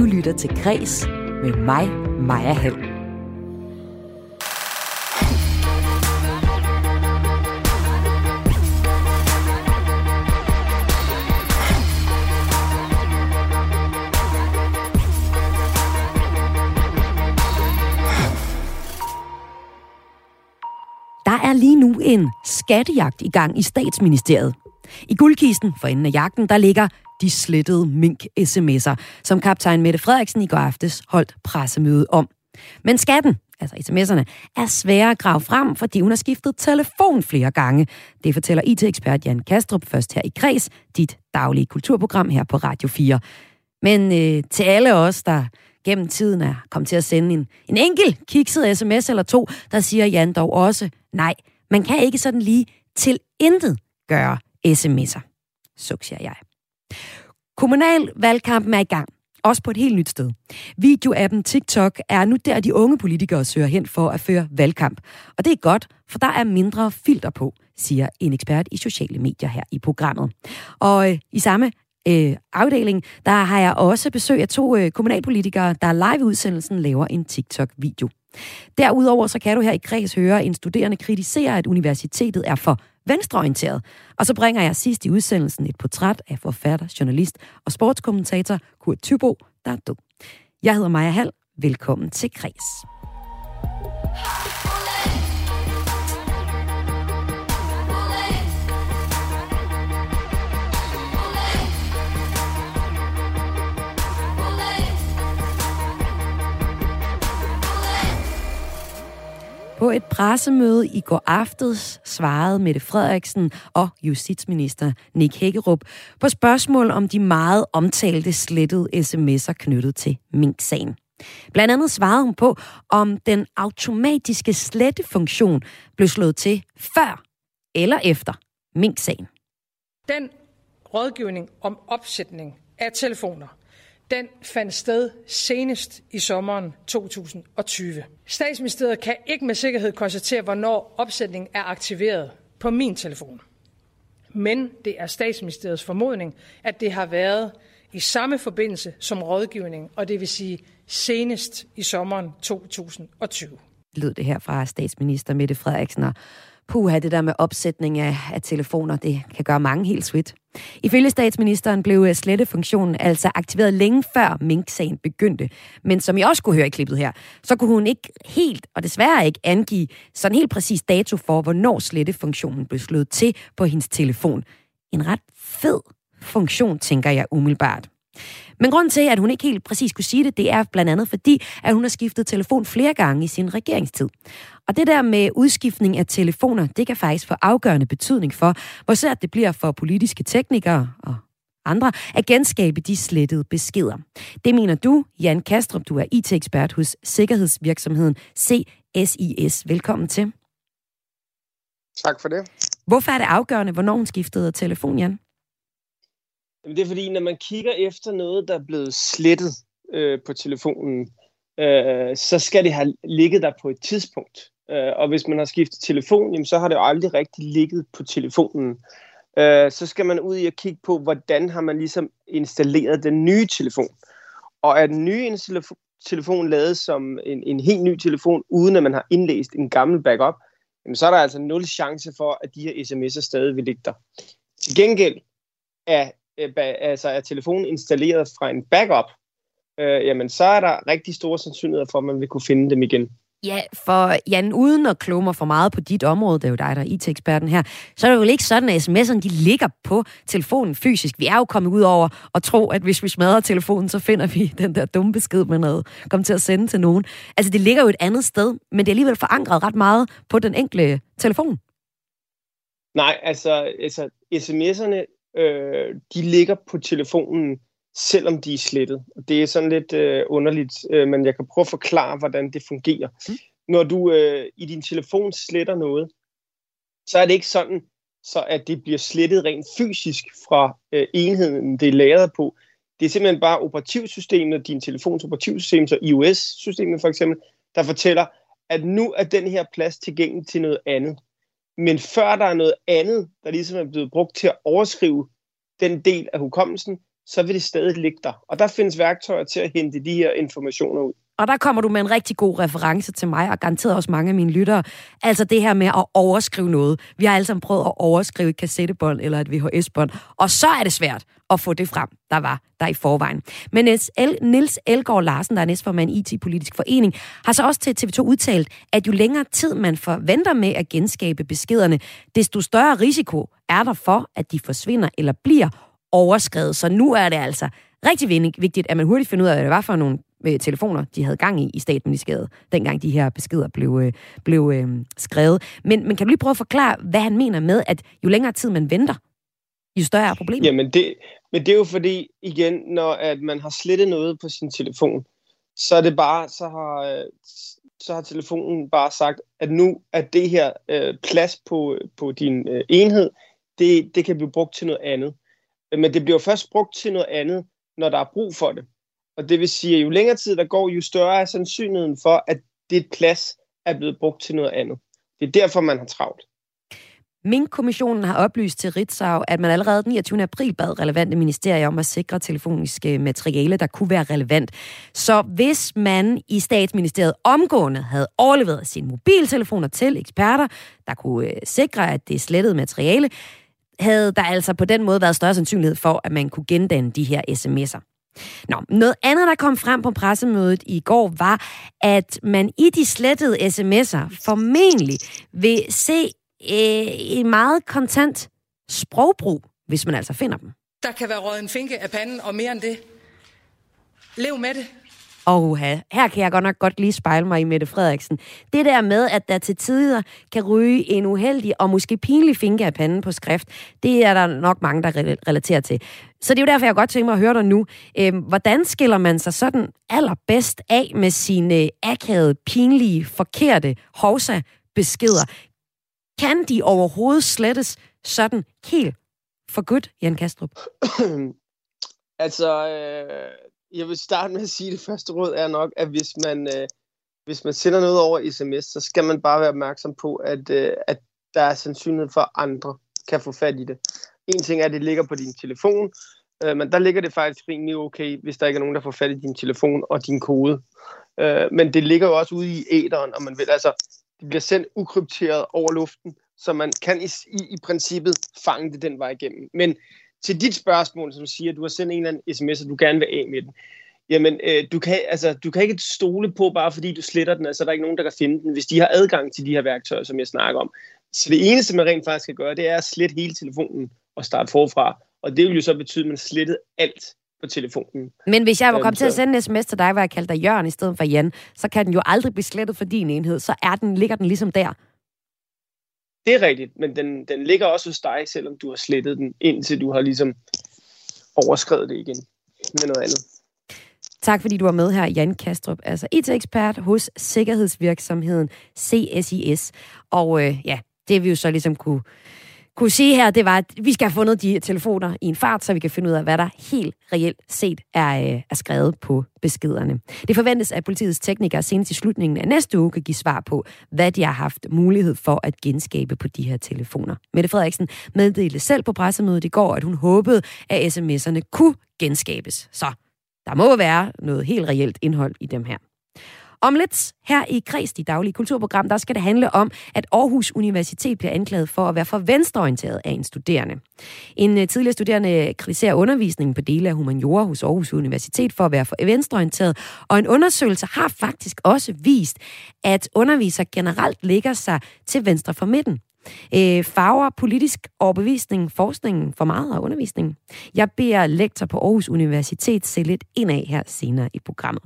Du lytter til Græs med mig, Maja Hall. Der er lige nu en skattejagt i gang i statsministeriet. I guldkisten for enden af jagten, der ligger de slettede mink-sms'er, som kaptajn Mette Frederiksen i går aftes holdt pressemøde om. Men skatten, altså sms'erne, er svære at grave frem, fordi hun har skiftet telefon flere gange. Det fortæller IT-ekspert Jan Kastrup først her i Kreds, dit daglige kulturprogram her på Radio 4. Men øh, til alle os, der gennem tiden er kommet til at sende en, en enkelt kikset sms eller to, der siger Jan dog også, nej, man kan ikke sådan lige til intet gøre sms'er. Suk, siger jeg. Kommunalvalgkampen er i gang. Også på et helt nyt sted. Videoappen TikTok er nu der, de unge politikere søger hen for at føre valgkamp. Og det er godt, for der er mindre filter på, siger en ekspert i sociale medier her i programmet. Og øh, i samme øh, afdeling, der har jeg også besøg af to øh, kommunalpolitikere, der live udsendelsen laver en TikTok-video. Derudover så kan du her i kreds høre en studerende kritisere, at universitetet er for venstreorienteret. Og så bringer jeg sidst i udsendelsen et portræt af forfatter, journalist og sportskommentator Kurt Thybo, der er død. Jeg hedder Maja Hall. Velkommen til Kreds. På et pressemøde i går aftes svarede Mette Frederiksen og justitsminister Nick Hækkerup på spørgsmål om de meget omtalte slettede sms'er knyttet til Mink-sagen. Blandt andet svarede hun på, om den automatiske slettefunktion blev slået til før eller efter Mink-sagen. Den rådgivning om opsætning af telefoner, den fandt sted senest i sommeren 2020. Statsministeriet kan ikke med sikkerhed konstatere, hvornår opsætningen er aktiveret på min telefon. Men det er statsministeriets formodning, at det har været i samme forbindelse som rådgivning, og det vil sige senest i sommeren 2020. Lød det her fra statsminister Mette Frederiksen, og puha, det der med opsætning af, af telefoner, det kan gøre mange helt sweet. Ifølge statsministeren blev øh, slettefunktionen altså aktiveret længe før Mink-sagen begyndte. Men som I også kunne høre i klippet her, så kunne hun ikke helt, og desværre ikke, angive sådan helt præcis dato for, hvornår slettefunktionen blev slået til på hendes telefon. En ret fed funktion, tænker jeg umiddelbart. Men grunden til, at hun ikke helt præcis kunne sige det, det er blandt andet fordi, at hun har skiftet telefon flere gange i sin regeringstid. Og det der med udskiftning af telefoner, det kan faktisk få afgørende betydning for, hvor svært det bliver for politiske teknikere og andre at genskabe de slettede beskeder. Det mener du, Jan Kastrup, du er IT-ekspert hos sikkerhedsvirksomheden CSIS. Velkommen til. Tak for det. Hvorfor er det afgørende, hvornår hun skiftede telefon, Jan? Jamen, det er fordi, når man kigger efter noget, der er blevet slettet øh, på telefonen, øh, så skal det have ligget der på et tidspunkt. Øh, og hvis man har skiftet telefon, jamen, så har det jo aldrig rigtig ligget på telefonen. Øh, så skal man ud i at kigge på, hvordan har man ligesom installeret den nye telefon. Og er den nye telefon lavet som en, en helt ny telefon, uden at man har indlæst en gammel backup, jamen, så er der altså nul chance for, at de her sms'er stadig vil ligge der. Til gengæld er altså er telefonen installeret fra en backup, øh, jamen så er der rigtig store sandsynligheder for, at man vil kunne finde dem igen. Ja, for Jan, uden at kloge mig for meget på dit område, det er jo dig, der er IT-eksperten her, så er det jo ikke sådan, at sms'erne de ligger på telefonen fysisk. Vi er jo kommet ud over at tro, at hvis vi smadrer telefonen, så finder vi den der dumme besked med noget, kommer til at sende til nogen. Altså, det ligger jo et andet sted, men det er alligevel forankret ret meget på den enkelte telefon. Nej, altså, altså sms'erne øh, de ligger på telefonen, selvom de er slettet. Det er sådan lidt øh, underligt, øh, men jeg kan prøve at forklare, hvordan det fungerer. Mm. Når du øh, i din telefon sletter noget, så er det ikke sådan, så at det bliver slettet rent fysisk fra øh, enheden, det er lagret på. Det er simpelthen bare operativsystemet, din telefons operativsystem, så iOS-systemet for eksempel, der fortæller, at nu er den her plads tilgængelig til noget andet. Men før der er noget andet, der ligesom er blevet brugt til at overskrive den del af hukommelsen, så vil det stadig ligge der. Og der findes værktøjer til at hente de her informationer ud. Og der kommer du med en rigtig god reference til mig, og garanteret også mange af mine lyttere. Altså det her med at overskrive noget. Vi har alle sammen prøvet at overskrive et kassettebånd eller et VHS-bånd, og så er det svært at få det frem, der var der i forvejen. Men Niels Elgård Larsen, der er næstformand i IT-politisk forening, har så også til TV2 udtalt, at jo længere tid man forventer med at genskabe beskederne, desto større risiko er der for, at de forsvinder eller bliver overskrevet. Så nu er det altså rigtig vigtigt, at man hurtigt finder ud af, hvad det var for nogle øh, telefoner, de havde gang i i statsministeriet, dengang de her beskeder blev, øh, blev øh, skrevet. Men, men kan du lige prøve at forklare, hvad han mener med, at jo længere tid man venter, jo større er problemet? Jamen det, men det er jo fordi, igen, når at man har slettet noget på sin telefon, så er det bare, så har, øh, så har telefonen bare sagt, at nu er det her øh, plads på, på din øh, enhed, det, det kan blive brugt til noget andet. Men det bliver først brugt til noget andet, når der er brug for det. Og det vil sige, at jo længere tid der går, jo større er sandsynligheden for, at det plads er blevet brugt til noget andet. Det er derfor, man har travlt. Mink-kommissionen har oplyst til Ritzau, at man allerede den 29. april bad relevante ministerier om at sikre telefoniske materiale, der kunne være relevant. Så hvis man i statsministeriet omgående havde overleveret sine mobiltelefoner til eksperter, der kunne øh, sikre, at det slettede materiale, havde der altså på den måde været større sandsynlighed for, at man kunne gendanne de her sms'er. Nå, noget andet, der kom frem på pressemødet i går, var, at man i de slettede sms'er formentlig vil se øh, en meget kontant sprogbrug, hvis man altså finder dem. Der kan være røget en finke af panden, og mere end det. Lev med det. Og her kan jeg godt nok godt lige spejle mig i Mette Frederiksen. Det der med, at der til tider kan ryge en uheldig og måske pinlig finke af panden på skrift, det er der nok mange, der relaterer til. Så det er jo derfor, jeg godt tænker mig at høre dig nu. Øh, hvordan skiller man sig sådan allerbedst af med sine øh, akavede, pinlige, forkerte hovsa-beskeder? Kan de overhovedet slettes sådan helt for godt, Jan Kastrup? altså, øh, jeg vil starte med at sige, at det første råd er nok, at hvis man, øh, hvis man sender noget over sms, så skal man bare være opmærksom på, at, øh, at der er sandsynlighed for, at andre kan få fat i det. En ting er, at det ligger på din telefon, øh, men der ligger det faktisk rimelig okay, hvis der ikke er nogen, der får fat i din telefon og din kode. Øh, men det ligger jo også ude i æderen, og man vil altså, det bliver sendt ukrypteret over luften, så man kan i, i, i princippet fange det den vej igennem. Men til dit spørgsmål, som siger, at du har sendt en eller anden sms, og du gerne vil af med den, jamen, øh, du, kan, altså, du kan ikke stole på, bare fordi du sletter den, altså der er ikke nogen, der kan finde den, hvis de har adgang til de her værktøjer, som jeg snakker om. Så det eneste, man rent faktisk skal gøre, det er at slette hele telefonen og starte forfra. Og det vil jo så betyde, at man slettet alt på telefonen. Men hvis jeg var kommet til at sende en sms til dig, hvor jeg kaldte dig Jørgen i stedet for Jan, så kan den jo aldrig blive slettet for din enhed. Så er den, ligger den ligesom der. Det er rigtigt, men den, den ligger også hos dig, selvom du har slettet den, indtil du har ligesom overskrevet det igen med noget andet. Tak fordi du var med her, Jan Kastrup, altså IT-ekspert hos sikkerhedsvirksomheden CSIS. Og øh, ja, det vi jo så ligesom kunne kunne sige her, det var, at vi skal have fundet de telefoner i en fart, så vi kan finde ud af, hvad der helt reelt set er, øh, er skrevet på beskederne. Det forventes, at politiets teknikere senest i slutningen af næste uge kan give svar på, hvad de har haft mulighed for at genskabe på de her telefoner. Mette Frederiksen meddelte selv på pressemødet i går, at hun håbede, at sms'erne kunne genskabes. Så der må være noget helt reelt indhold i dem her. Om lidt her i Kreds, de daglige kulturprogram, der skal det handle om, at Aarhus Universitet bliver anklaget for at være for venstreorienteret af en studerende. En øh, tidligere studerende kritiserer undervisningen på dele af humaniora hos Aarhus Universitet for at være for venstreorienteret, og en undersøgelse har faktisk også vist, at undervisere generelt ligger sig til venstre for midten. Øh, farver politisk overbevisning forskningen for meget og undervisningen? Jeg beder lektor på Aarhus Universitet se lidt indad her senere i programmet.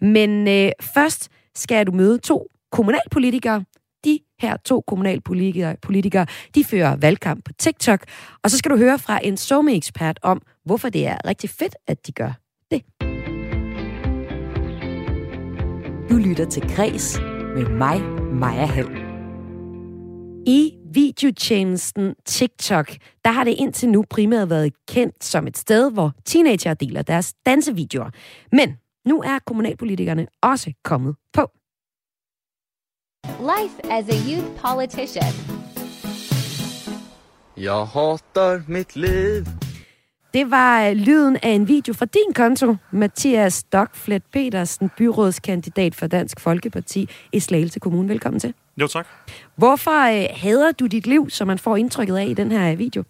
Men øh, først skal du møde to kommunalpolitikere. De her to kommunalpolitikere, politikere, de fører valgkamp på TikTok. Og så skal du høre fra en somme-ekspert om, hvorfor det er rigtig fedt, at de gør det. Du lytter til Græs med mig, Maja Hall. I videotjenesten TikTok, der har det indtil nu primært været kendt som et sted, hvor teenager deler deres dansevideoer. Men nu er kommunalpolitikerne også kommet på. Life as a youth politician. Jeg hatar mit liv. Det var øh, lyden af en video fra din konto, Mathias Stockflet Petersen, byrådskandidat for Dansk Folkeparti i Slagelse Kommune. Velkommen til. Jo, tak. Hvorfor øh, hader du dit liv, som man får indtrykket af i den her video?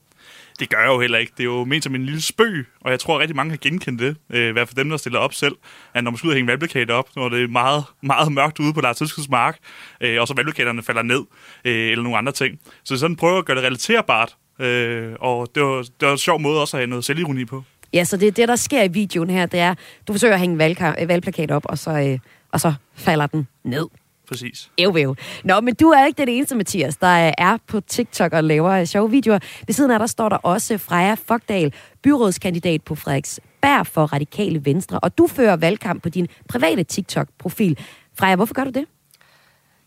Det gør jeg jo heller ikke. Det er jo ment som en lille spøg, og jeg tror at rigtig mange har genkendt det. Øh, I hvert fald dem, der stiller op selv. At når man skal ud og hænge valgplakater op, når det er meget, meget mørkt ude på Lars Tilskuds mark, øh, og så valgplakaterne falder ned, øh, eller nogle andre ting. Så sådan prøver at gøre det relaterbart, øh, og det var, det var en sjov måde også at have noget selvironi på. Ja, så det er det, der sker i videoen her, det er, du forsøger at hænge valgka- øh, valgplakat op, og så, øh, og så falder den ned. Præcis. Ev, ev. Nå, men du er ikke den eneste, Mathias, der er på TikTok og laver sjove videoer. Ved siden af der står der også Freja Fogdal, byrådskandidat på Frederiksberg for Radikale Venstre. Og du fører valgkamp på din private TikTok-profil. Freja, hvorfor gør du det?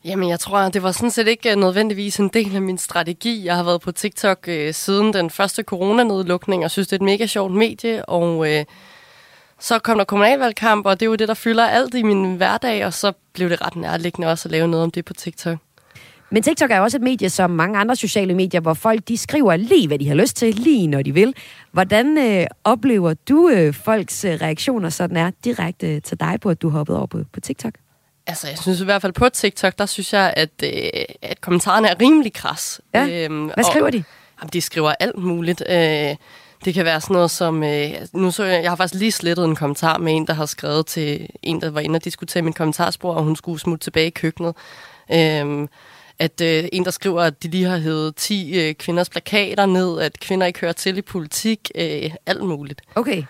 Jamen, jeg tror, det var sådan set ikke øh, nødvendigvis en del af min strategi. Jeg har været på TikTok øh, siden den første coronanedlukning, og synes, det er et mega sjovt medie, og øh, så kom der kommunalvalgkamp, og det er jo det, der fylder alt i min hverdag, og så blev det ret nærliggende også at lave noget om det på TikTok. Men TikTok er jo også et medie som mange andre sociale medier, hvor folk de skriver lige, hvad de har lyst til, lige når de vil. Hvordan øh, oplever du øh, folks øh, reaktioner, sådan er direkte til dig på, at du hoppede over på, på TikTok? Altså, jeg synes i hvert fald på TikTok, der synes jeg, at, øh, at kommentarerne er rimelig kras. Ja. Øhm, Hvad skriver og, de? Jamen, de skriver alt muligt. Øh, det kan være sådan noget som... Øh, nu så jeg, jeg har faktisk lige slettet en kommentar med en, der har skrevet til en, der var inde og diskutere min kommentarspor, og hun skulle smutte tilbage i køkkenet. Øh, at øh, en, der skriver, at de lige har hævet 10 øh, kvinders plakater ned, at kvinder ikke hører til i politik, øh, alt muligt. Okay.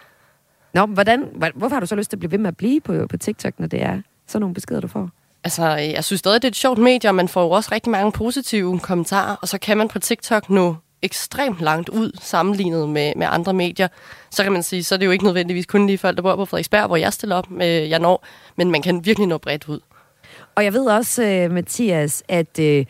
Nå, hvordan, hvor- hvorfor har du så lyst til at blive ved med at blive på, på TikTok, når det er sådan nogle beskeder, du får? Altså, jeg synes stadig, det er et sjovt medie, og man får jo også rigtig mange positive kommentarer, og så kan man på TikTok nå ekstremt langt ud sammenlignet med, med andre medier. Så kan man sige, så er det jo ikke nødvendigvis kun lige folk, der bor på Frederiksberg, hvor jeg stiller op med jeg når, men man kan virkelig nå bredt ud. Og jeg ved også, øh, Mathias, at øh,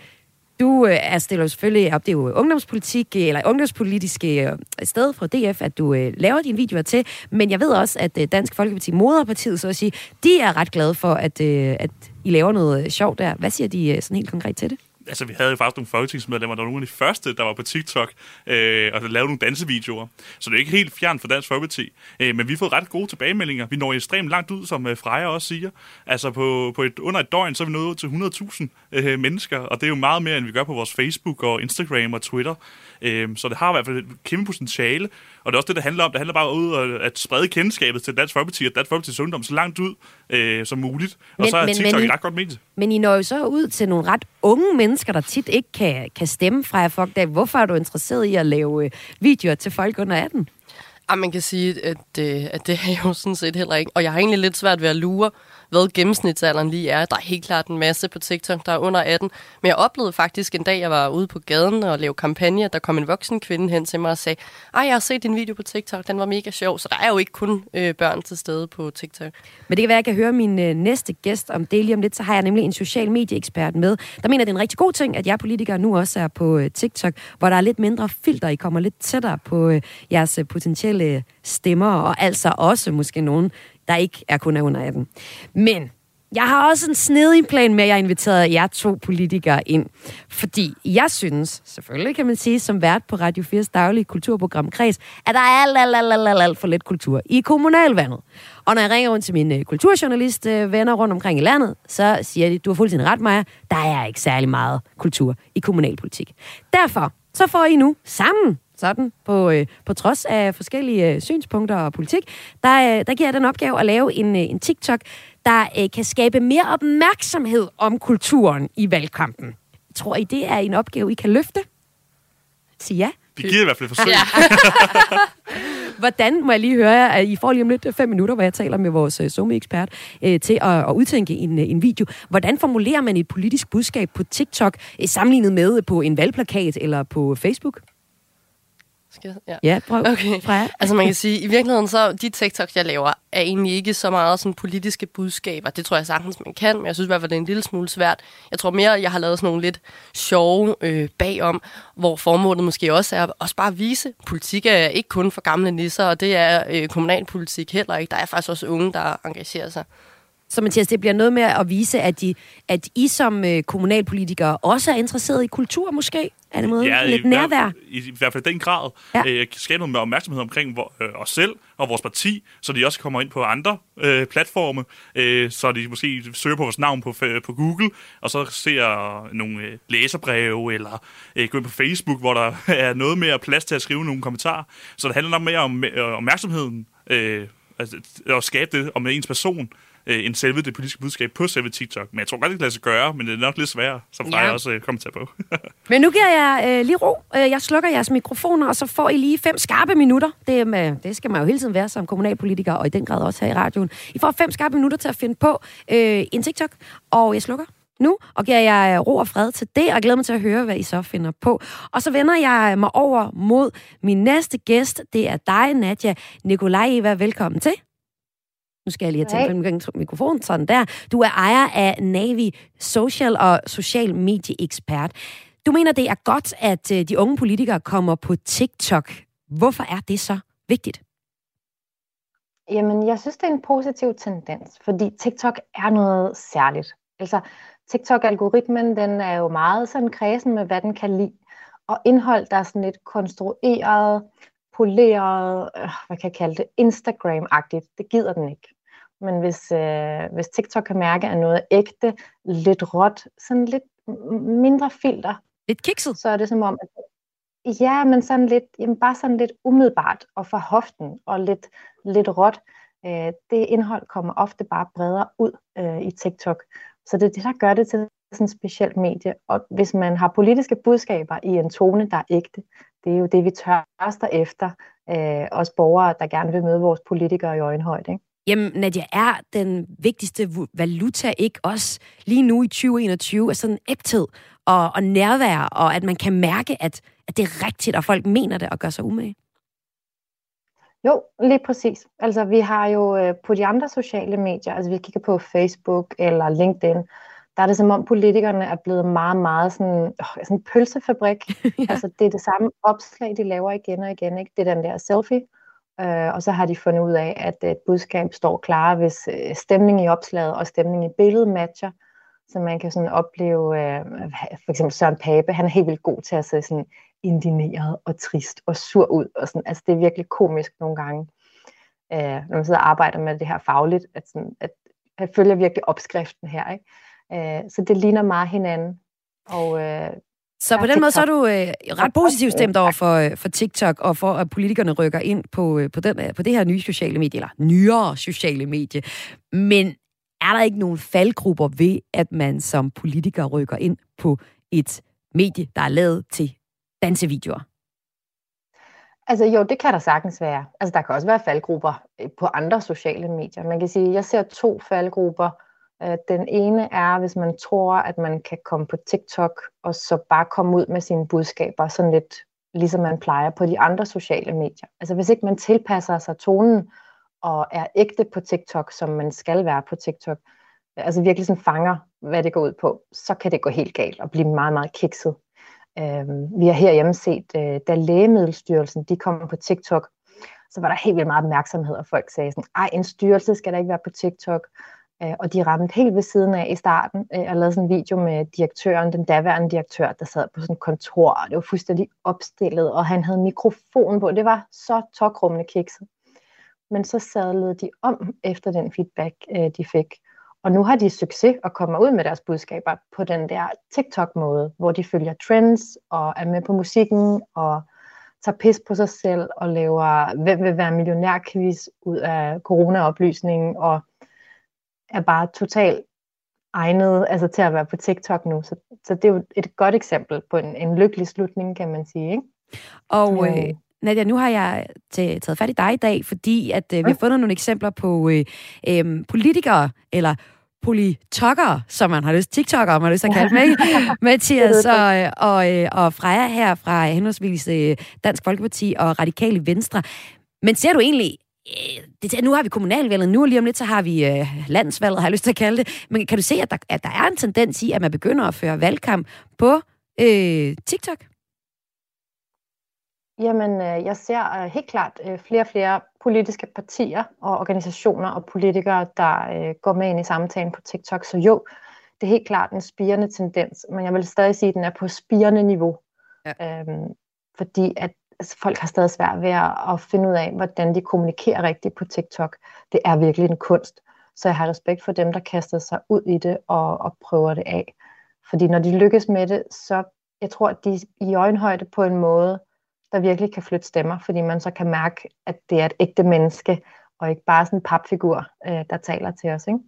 du øh, er stiller selvfølgelig op, det er jo ungdomspolitik, øh, eller ungdomspolitiske øh, sted fra DF, at du øh, laver dine videoer til, men jeg ved også, at øh, Dansk Folkeparti, moderpartiet, så at sige, de er ret glade for, at, øh, at I laver noget sjovt der. Hvad siger de sådan helt konkret til det? Altså, vi havde jo faktisk nogle folketingsmedlemmer, der var nogle af de første, der var på TikTok øh, og lavede nogle dansevideoer. Så det er ikke helt fjern for Dansk Folkeparti. Øh, men vi har fået ret gode tilbagemeldinger. Vi når ekstremt langt ud, som øh, Freja også siger. Altså på, på et, under et døgn, så er vi nået ud til 100.000 øh, mennesker, og det er jo meget mere, end vi gør på vores Facebook og Instagram og Twitter. Øh, så det har i hvert fald et kæmpe potentiale, og det er også det, det handler om. Det handler bare ud af at sprede kendskabet til Dansk Folkeparti og Dansk Folkeparti's ungdom så langt ud øh, som muligt. Og Men- så er men- TikTok men I- et ret godt medie. Men I når jo så ud til nogle ret unge mennesker, der tit ikke kan, kan stemme fra jer folk. Hvorfor er du interesseret i at lave øh, videoer til folk under 18? Ja, man kan sige, at, øh, at det er jo sådan set heller ikke. Og jeg har egentlig lidt svært ved at lure, hvad gennemsnitsalderen lige er. Der er helt klart en masse på TikTok, der er under 18. Men jeg oplevede faktisk en dag, jeg var ude på gaden og lavede kampagne, der kom en voksen kvinde hen til mig og sagde, ej, jeg har set din video på TikTok, den var mega sjov. Så der er jo ikke kun øh, børn til stede på TikTok. Men det kan være, at jeg kan høre min øh, næste gæst om det lige om lidt. Så har jeg nemlig en social medieekspert med, der mener, det er en rigtig god ting, at jeg politikere nu også er på øh, TikTok, hvor der er lidt mindre filter. I kommer lidt tættere på øh, jeres øh, potentielle øh, stemmer, og altså også måske nogen, der ikke er kun er under 18. Men jeg har også en snedig plan med, at jeg har inviteret jer to politikere ind. Fordi jeg synes, selvfølgelig kan man sige, som vært på Radio 4's daglige kulturprogram Kreds, at der er alt, alt, alt, alt, alt, alt for lidt kultur i kommunalvandet. Og når jeg ringer rundt til mine øh, kulturjournalistvenner kulturjournalist-venner øh, rundt omkring i landet, så siger de, du har fuldstændig ret, Maja, der er ikke særlig meget kultur i kommunalpolitik. Derfor så får I nu sammen sådan på, øh, på trods af forskellige øh, synspunkter og politik, der, øh, der giver jeg den opgave at lave en, øh, en TikTok, der øh, kan skabe mere opmærksomhed om kulturen i valgkampen. Tror I, det er en opgave, I kan løfte? Sig ja. Det giver i hvert fald et forsøg. Hvordan, må jeg lige høre at I får lige om lidt fem minutter, hvor jeg taler med vores Zoom-ekspert, øh, til at, at udtænke en, en video. Hvordan formulerer man et politisk budskab på TikTok, sammenlignet med på en valgplakat eller på Facebook? Skal jeg? Ja. Ja, prøv. Okay. Freja. Altså man kan sige, i virkeligheden så, de TikToks, jeg laver, er egentlig ikke så meget sådan politiske budskaber. Det tror jeg sagtens, man kan, men jeg synes i hvert fald, det er en lille smule svært. Jeg tror mere, jeg har lavet sådan nogle lidt sjove øh, bagom, hvor formålet måske også er også bare at vise, politik er ikke kun for gamle nisser, og det er øh, kommunalpolitik heller ikke. Der er faktisk også unge, der engagerer sig. Så Mathias, det bliver noget med at vise, at, de, at I som øh, kommunalpolitikere også er interesseret i kultur måske? Er det måde ja, lidt i, nærvær? I, I hvert fald den grad. Ja. Øh, skabe noget opmærksomhed omkring hvor, øh, os selv og vores parti, så de også kommer ind på andre øh, platforme, øh, så de måske søger på vores navn på, på Google, og så ser nogle øh, læserbreve, eller øh, går ind på Facebook, hvor der er noget mere plads til at skrive nogle kommentarer. Så det handler nok mere om øh, opmærksomheden, øh, altså, at skabe det om ens person, øh, end selve det politiske budskab på selve TikTok. Men jeg tror godt, det kan lade sig gøre, men det er nok lidt sværere, som Freja ja. også øh, kommer til på. men nu giver jeg øh, lige ro. Øh, jeg slukker jeres mikrofoner, og så får I lige fem skarpe minutter. Det, med, det skal man jo hele tiden være som kommunalpolitiker, og i den grad også her i radioen. I får fem skarpe minutter til at finde på øh, en TikTok, og jeg slukker nu, og giver jeg øh, ro og fred til det, og glæder mig til at høre, hvad I så finder på. Og så vender jeg mig over mod min næste gæst. Det er dig, Nadja Nikolajeva. Velkommen til. Nu skal jeg lige have hey. på mikrofonen, sådan der. Du er ejer af Navi Social og social medieekspert. Du mener, det er godt, at øh, de unge politikere kommer på TikTok. Hvorfor er det så vigtigt? Jamen, jeg synes, det er en positiv tendens, fordi TikTok er noget særligt. Altså, TikTok-algoritmen, den er jo meget sådan kredsen med, hvad den kan lide. Og indhold, der er sådan lidt konstrueret, poleret, øh, hvad kan jeg kalde det, Instagram-agtigt, det gider den ikke. Men hvis, øh, hvis TikTok kan mærke, at noget ægte, lidt råt, sådan lidt mindre filter. Lidt kikset? Så er det som om, at Ja, men sådan lidt, jamen bare sådan lidt umiddelbart og fra hoften og lidt, lidt råt. Øh, det indhold kommer ofte bare bredere ud øh, i TikTok. Så det er det, der gør det til sådan et specielt medie. Og hvis man har politiske budskaber i en tone, der er ægte, det er jo det, vi tørster efter. Øh, os borgere, der gerne vil møde vores politikere i øjenhøjde. Ikke? Jamen, Nadia, er den vigtigste valuta ikke også lige nu i 2021 er sådan ægthed og, og nærvær, og at man kan mærke, at, at det er rigtigt, og folk mener det og gør sig umage? Jo, lige præcis. Altså, vi har jo øh, på de andre sociale medier, altså vi kigger på Facebook eller LinkedIn, der er det som om politikerne er blevet meget, meget sådan, øh, sådan en pølsefabrik. ja. Altså, det er det samme opslag, de laver igen og igen. Ikke? Det er den der selfie. Øh, og så har de fundet ud af, at øh, et budskab står klar, hvis øh, stemning i opslaget og stemning i billedet matcher. Så man kan sådan opleve, øh, for eksempel Søren Pape, han er helt vildt god til at se sådan indineret og trist og sur ud. Og sådan. Altså, det er virkelig komisk nogle gange, øh, når man sidder og arbejder med det her fagligt, at, sådan, at jeg følger virkelig opskriften her. Ikke? Øh, så det ligner meget hinanden. Og øh, så på den måde så er du øh, ret positivt stemt over for, øh, for TikTok og for, at politikerne rykker ind på, øh, på, den, øh, på det her nye sociale medie, eller nyere sociale medie. Men er der ikke nogen faldgrupper ved, at man som politiker rykker ind på et medie, der er lavet til dansevideoer? Altså jo, det kan der sagtens være. Altså der kan også være faldgrupper på andre sociale medier. Man kan sige, at jeg ser to faldgrupper Øh, den ene er, hvis man tror, at man kan komme på TikTok og så bare komme ud med sine budskaber, sådan lidt ligesom man plejer på de andre sociale medier. Altså hvis ikke man tilpasser sig tonen og er ægte på TikTok, som man skal være på TikTok, altså virkelig sådan fanger, hvad det går ud på, så kan det gå helt galt og blive meget, meget kikset. Øhm, vi har herhjemme set, øh, da Lægemiddelstyrelsen de kom på TikTok, så var der helt vildt meget opmærksomhed, og folk sagde sådan, ej, en styrelse skal da ikke være på TikTok. Øh, og de ramte helt ved siden af i starten øh, og lavede sådan en video med direktøren, den daværende direktør, der sad på sådan et kontor, og det var fuldstændig opstillet, og han havde mikrofon på. Det var så tokrummende kikset. Men så sadlede de om efter den feedback, øh, de fik. Og nu har de succes og kommer ud med deres budskaber på den der TikTok-måde, hvor de følger trends og er med på musikken og tager pis på sig selv og laver, hvem vil være millionærquiz ud af corona-oplysningen og er bare totalt egnet altså til at være på TikTok nu. Så, så det er jo et godt eksempel på en, en lykkelig slutning, kan man sige. Ikke? Og øh, Nadia, nu har jeg taget fat i dig i dag, fordi at øh, vi har fundet nogle eksempler på øh, øh, politikere, eller politokkere, som man har lyst, TikTokere, man har lyst til at kalde dem, ikke? Mathias og, øh, og, øh, og Freja her fra henholdsvis øh, Dansk Folkeparti og Radikale Venstre. Men ser du egentlig Øh, det, nu har vi kommunalvalget, nu lige om lidt, så har vi øh, landsvalget, har jeg lyst til at kalde det. Men kan du se, at der, at der er en tendens i, at man begynder at føre valgkamp på øh, TikTok? Jamen, øh, jeg ser øh, helt klart øh, flere og flere politiske partier og organisationer og politikere, der går med ind i samtalen på TikTok. Så jo, det er helt klart en spirende tendens, men jeg vil stadig sige, at den er på spirende niveau. Ja. Øhm, fordi at altså, folk har stadig svært ved at, at finde ud af, hvordan de kommunikerer rigtigt på TikTok. Det er virkelig en kunst. Så jeg har respekt for dem, der kaster sig ud i det og, og prøver det af. Fordi når de lykkes med det, så jeg tror, at de er i øjenhøjde på en måde, der virkelig kan flytte stemmer, fordi man så kan mærke, at det er et ægte menneske, og ikke bare sådan en papfigur, øh, der taler til os. Ikke?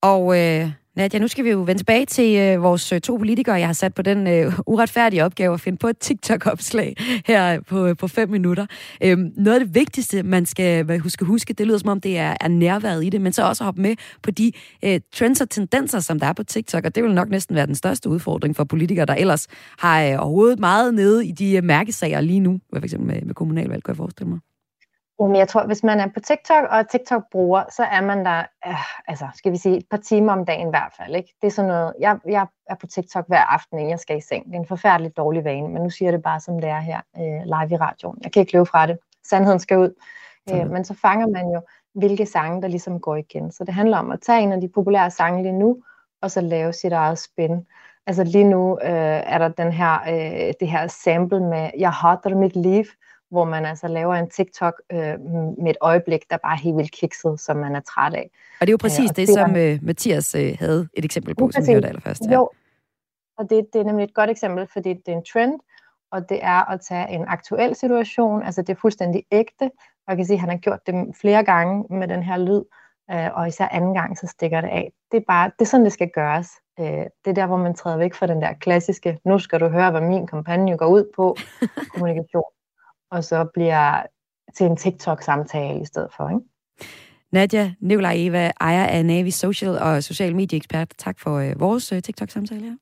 Og øh, Nadia, nu skal vi jo vende tilbage til øh, vores øh, to politikere. Jeg har sat på den øh, uretfærdige opgave at finde på et TikTok-opslag her på, øh, på fem minutter. Øhm, noget af det vigtigste, man skal huske, huske, det lyder som om, det er, er nærværet i det, men så også hoppe med på de øh, trends og tendenser, som der er på TikTok, og det vil nok næsten være den største udfordring for politikere, der ellers har øh, overhovedet meget nede i de øh, mærkesager lige nu, for eksempel med, med kommunalvalg, kan jeg forestille mig. Jamen, jeg tror, hvis man er på TikTok og TikTok-bruger, så er man der, øh, altså, skal vi sige, et par timer om dagen i hvert fald. Ikke? Det er sådan noget, jeg, jeg er på TikTok hver aften, inden jeg skal i seng. Det er en forfærdelig dårlig vane, men nu siger jeg det bare, som det er her øh, live i radioen. Jeg kan ikke løbe fra det. Sandheden skal ud. Øh, men så fanger man jo, hvilke sange, der ligesom går igen. Så det handler om at tage en af de populære sange lige nu, og så lave sit eget spin. Altså lige nu øh, er der den her, øh, det her sample med, jeg hader mit liv, hvor man altså laver en TikTok øh, med et øjeblik, der bare er helt vildt kikset, som man er træt af. Og det er jo præcis øh, det, det, som øh, Mathias øh, havde et eksempel på, som vi hørte allerførst. Ja. Jo, og det, det er nemlig et godt eksempel, fordi det er en trend, og det er at tage en aktuel situation, altså det er fuldstændig ægte, og jeg kan sige, at han har gjort det flere gange med den her lyd, øh, og især anden gang, så stikker det af. Det er bare, det er sådan, det skal gøres. Øh, det er der, hvor man træder væk fra den der klassiske, nu skal du høre, hvad min kampagne går ud på, kommunikation og så bliver til en TikTok-samtale i stedet for. Ikke? Nadia Nikolaj Eva, ejer af Navi Social og social medieekspert. Tak for øh, vores øh, TikTok-samtale her.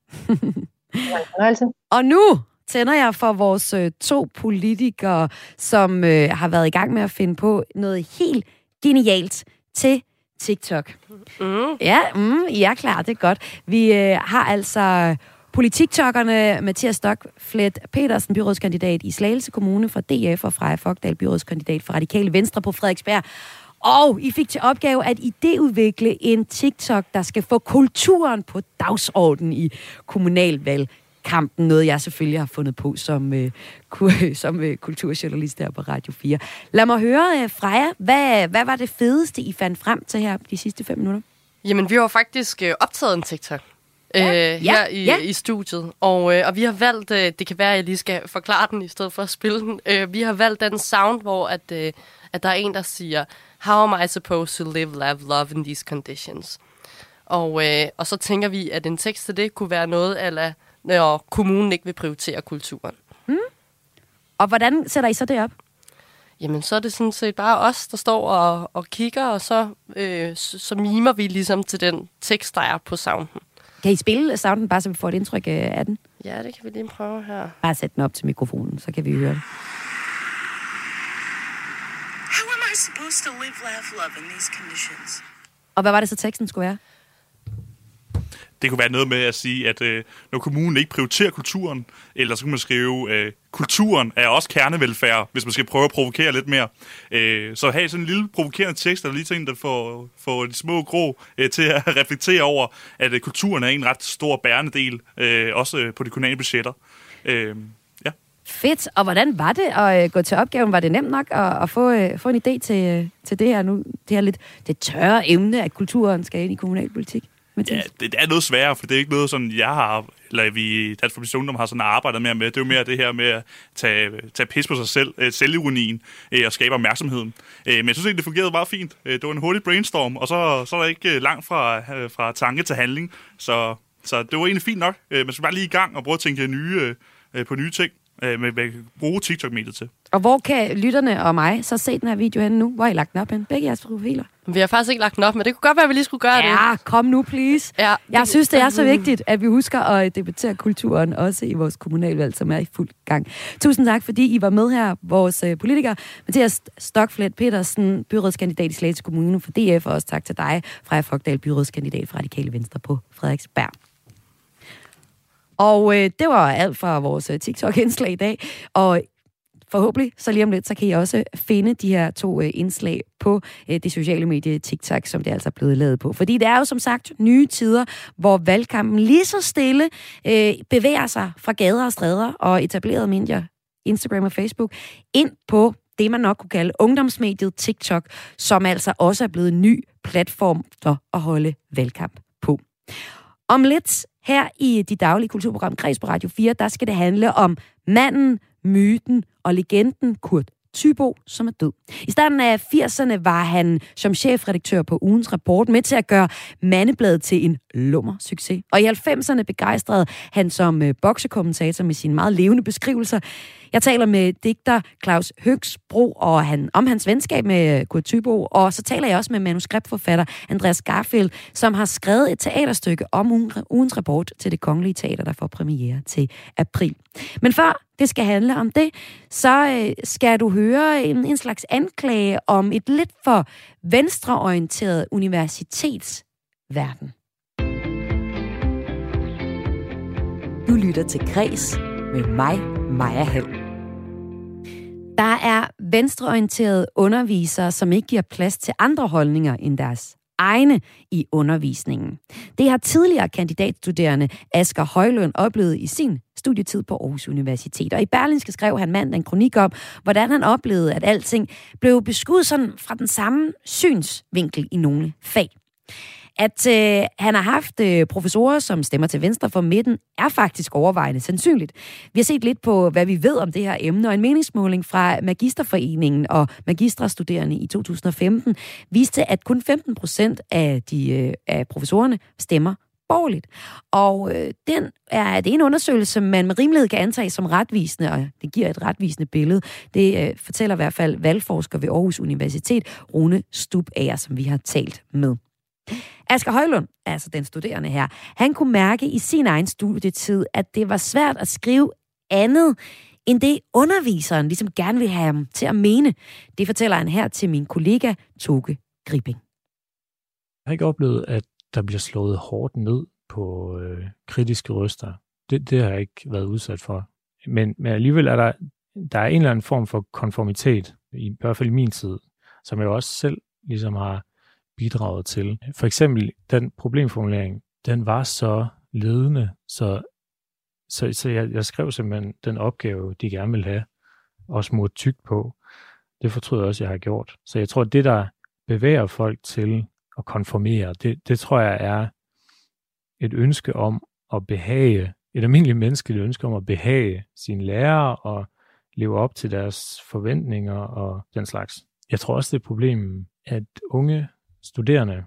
og nu tænder jeg for vores øh, to politikere, som øh, har været i gang med at finde på noget helt genialt til TikTok. Mm. Ja, mm, I er klar, det er godt. Vi øh, har altså Politiktokkerne Mathias Stockflet Petersen, byrådskandidat i Slagelse Kommune fra DF, og Freja Fogdal, byrådskandidat for Radikale Venstre på Frederiksberg. Og I fik til opgave at idéudvikle en TikTok, der skal få kulturen på dagsordenen i kommunalvalgkampen. Noget, jeg selvfølgelig har fundet på som, øh, som øh, kulturjournalist her på Radio 4. Lad mig høre, øh, Freja, hvad, hvad var det fedeste, I fandt frem til her de sidste fem minutter? Jamen, vi har faktisk øh, optaget en TikTok ja. øh, her i, ja. i studiet. Og, øh, og vi har valgt, øh, det kan være, at jeg lige skal forklare den, i stedet for at spille den. Øh, vi har valgt den sound, hvor at, øh, at der er en, der siger, How am I supposed to live, love, love in these conditions? Og, øh, og så tænker vi, at en tekst til det kunne være noget, eller når kommunen ikke vil prioritere kulturen. Mm. Og hvordan sætter I så det op? Jamen, så er det sådan set bare os, der står og, og kigger, og så, øh, så, så mimer vi ligesom til den tekst, der er på sounden. Kan I spille sounden, bare så vi får et indtryk øh, af den? Ja, det kan vi lige prøve her. Bare sæt den op til mikrofonen, så kan vi høre det. How am I supposed to live, laugh, love in these conditions? Og hvad var det så teksten skulle være? Det kunne være noget med at sige, at øh, når kommunen ikke prioriterer kulturen, eller så kunne man skrive, øh, kulturen er også kernevelfærd, hvis man skal prøve at provokere lidt mere. Øh, så have sådan en lille provokerende tekst, der lige tænker, der får, får de små grå øh, til at reflektere over, at øh, kulturen er en ret stor bærende del, øh, også øh, på de kommunale budgetter. Øh, ja. Fedt. Og hvordan var det at øh, gå til opgaven? Var det nemt nok at, at få, øh, få en idé til, øh, til det her nu? Det her lidt det tørre emne, at kulturen skal ind i kommunalpolitik? Ja, det, det er noget sværere, for det er ikke noget, sådan jeg har, eller vi i Dansk Folkeparti Ungdom har sådan arbejdet mere med. Det er jo mere det her med at tage, tage pis på sig selv, øh, selvironien øh, og skabe opmærksomheden. Øh, men jeg synes egentlig, det fungerede meget fint. Øh, det var en hurtig brainstorm, og så, så er der ikke øh, langt fra, øh, fra tanke til handling. Så, så det var egentlig fint nok. Man skal bare lige i gang og prøve at tænke nye, på nye ting øh, med, med bruge TikTok-mediet til. Og hvor kan lytterne og mig så se den her video henne nu? Hvor har I lagt den op hen? Begge jeres profiler. Vi har faktisk ikke lagt den op, men det kunne godt være, at vi lige skulle gøre ja, det. Ja, kom nu, please. Ja, jeg det, synes, det er så vigtigt, at vi husker at debattere kulturen, også i vores kommunalvalg, som er i fuld gang. Tusind tak, fordi I var med her, vores uh, politikere. Mathias Stockflet Petersen, byrådskandidat i Slagelse Kommune for DF, og også tak til dig, Freja Fogdal, byrådskandidat for Radikale Venstre på Frederiksberg. Og øh, det var alt fra vores øh, TikTok-indslag i dag. Og forhåbentlig, så lige om lidt, så kan I også finde de her to øh, indslag på øh, det sociale medie TikTok, som det altså er altså blevet lavet på. Fordi det er jo som sagt nye tider, hvor valgkampen lige så stille øh, bevæger sig fra gader og stræder og etablerede medier, Instagram og Facebook, ind på det, man nok kunne kalde ungdomsmediet TikTok, som altså også er blevet en ny platform for at holde valgkamp på. Om lidt her i de daglige kulturprogram Kreds på Radio 4, der skal det handle om manden, myten og legenden Kurt Tybo, som er død. I starten af 80'erne var han som chefredaktør på ugens rapport med til at gøre Mandebladet til en lummer succes. Og i 90'erne begejstrede han som øh, boksekommentator med sine meget levende beskrivelser jeg taler med digter Claus Høgsbro og han, om hans venskab med øh, Kurt Thybo, og så taler jeg også med manuskriptforfatter Andreas Garfield, som har skrevet et teaterstykke om ugens rapport til det Kongelige Teater, der får premiere til april. Men før det skal handle om det, så øh, skal du høre en, en slags anklage om et lidt for venstreorienteret universitetsverden. Du lytter til Græs med mig, Maja Hall. Der er venstreorienterede undervisere, som ikke giver plads til andre holdninger end deres egne i undervisningen. Det har tidligere kandidatstuderende Asger Højlund oplevet i sin studietid på Aarhus Universitet. Og i Berlinske skrev han mand en kronik om, hvordan han oplevede, at alting blev beskudt sådan fra den samme synsvinkel i nogle fag. At øh, han har haft øh, professorer, som stemmer til venstre for midten, er faktisk overvejende sandsynligt. Vi har set lidt på, hvad vi ved om det her emne, og en meningsmåling fra Magisterforeningen og magisterstuderende i 2015 viste, at kun 15 procent af, de, øh, af professorerne stemmer borgerligt. Og øh, den er, det er en undersøgelse, som man med rimelighed kan antage som retvisende, og det giver et retvisende billede. Det øh, fortæller i hvert fald valgforsker ved Aarhus Universitet, Rune Stubager, som vi har talt med. Asger Højlund, altså den studerende her, han kunne mærke i sin egen studietid, at det var svært at skrive andet end det underviseren ligesom gerne vil have ham til at mene. Det fortæller han her til min kollega Toge Gribing. Jeg har ikke oplevet, at der bliver slået hårdt ned på øh, kritiske røster. Det, det har jeg ikke været udsat for. Men, men alligevel er der, der er en eller anden form for konformitet, i, i hvert fald i min tid, som jeg også selv ligesom har bidraget til. For eksempel den problemformulering, den var så ledende, så, så, så jeg, jeg skrev simpelthen den opgave, de gerne vil have, og smurt tykt på. Det fortryder jeg også, jeg har gjort. Så jeg tror, at det, der bevæger folk til at konformere, det, det tror jeg er et ønske om at behage, et almindeligt menneskeligt ønske om at behage sine lærere og leve op til deres forventninger og den slags. Jeg tror også, det er et problem, at unge studerende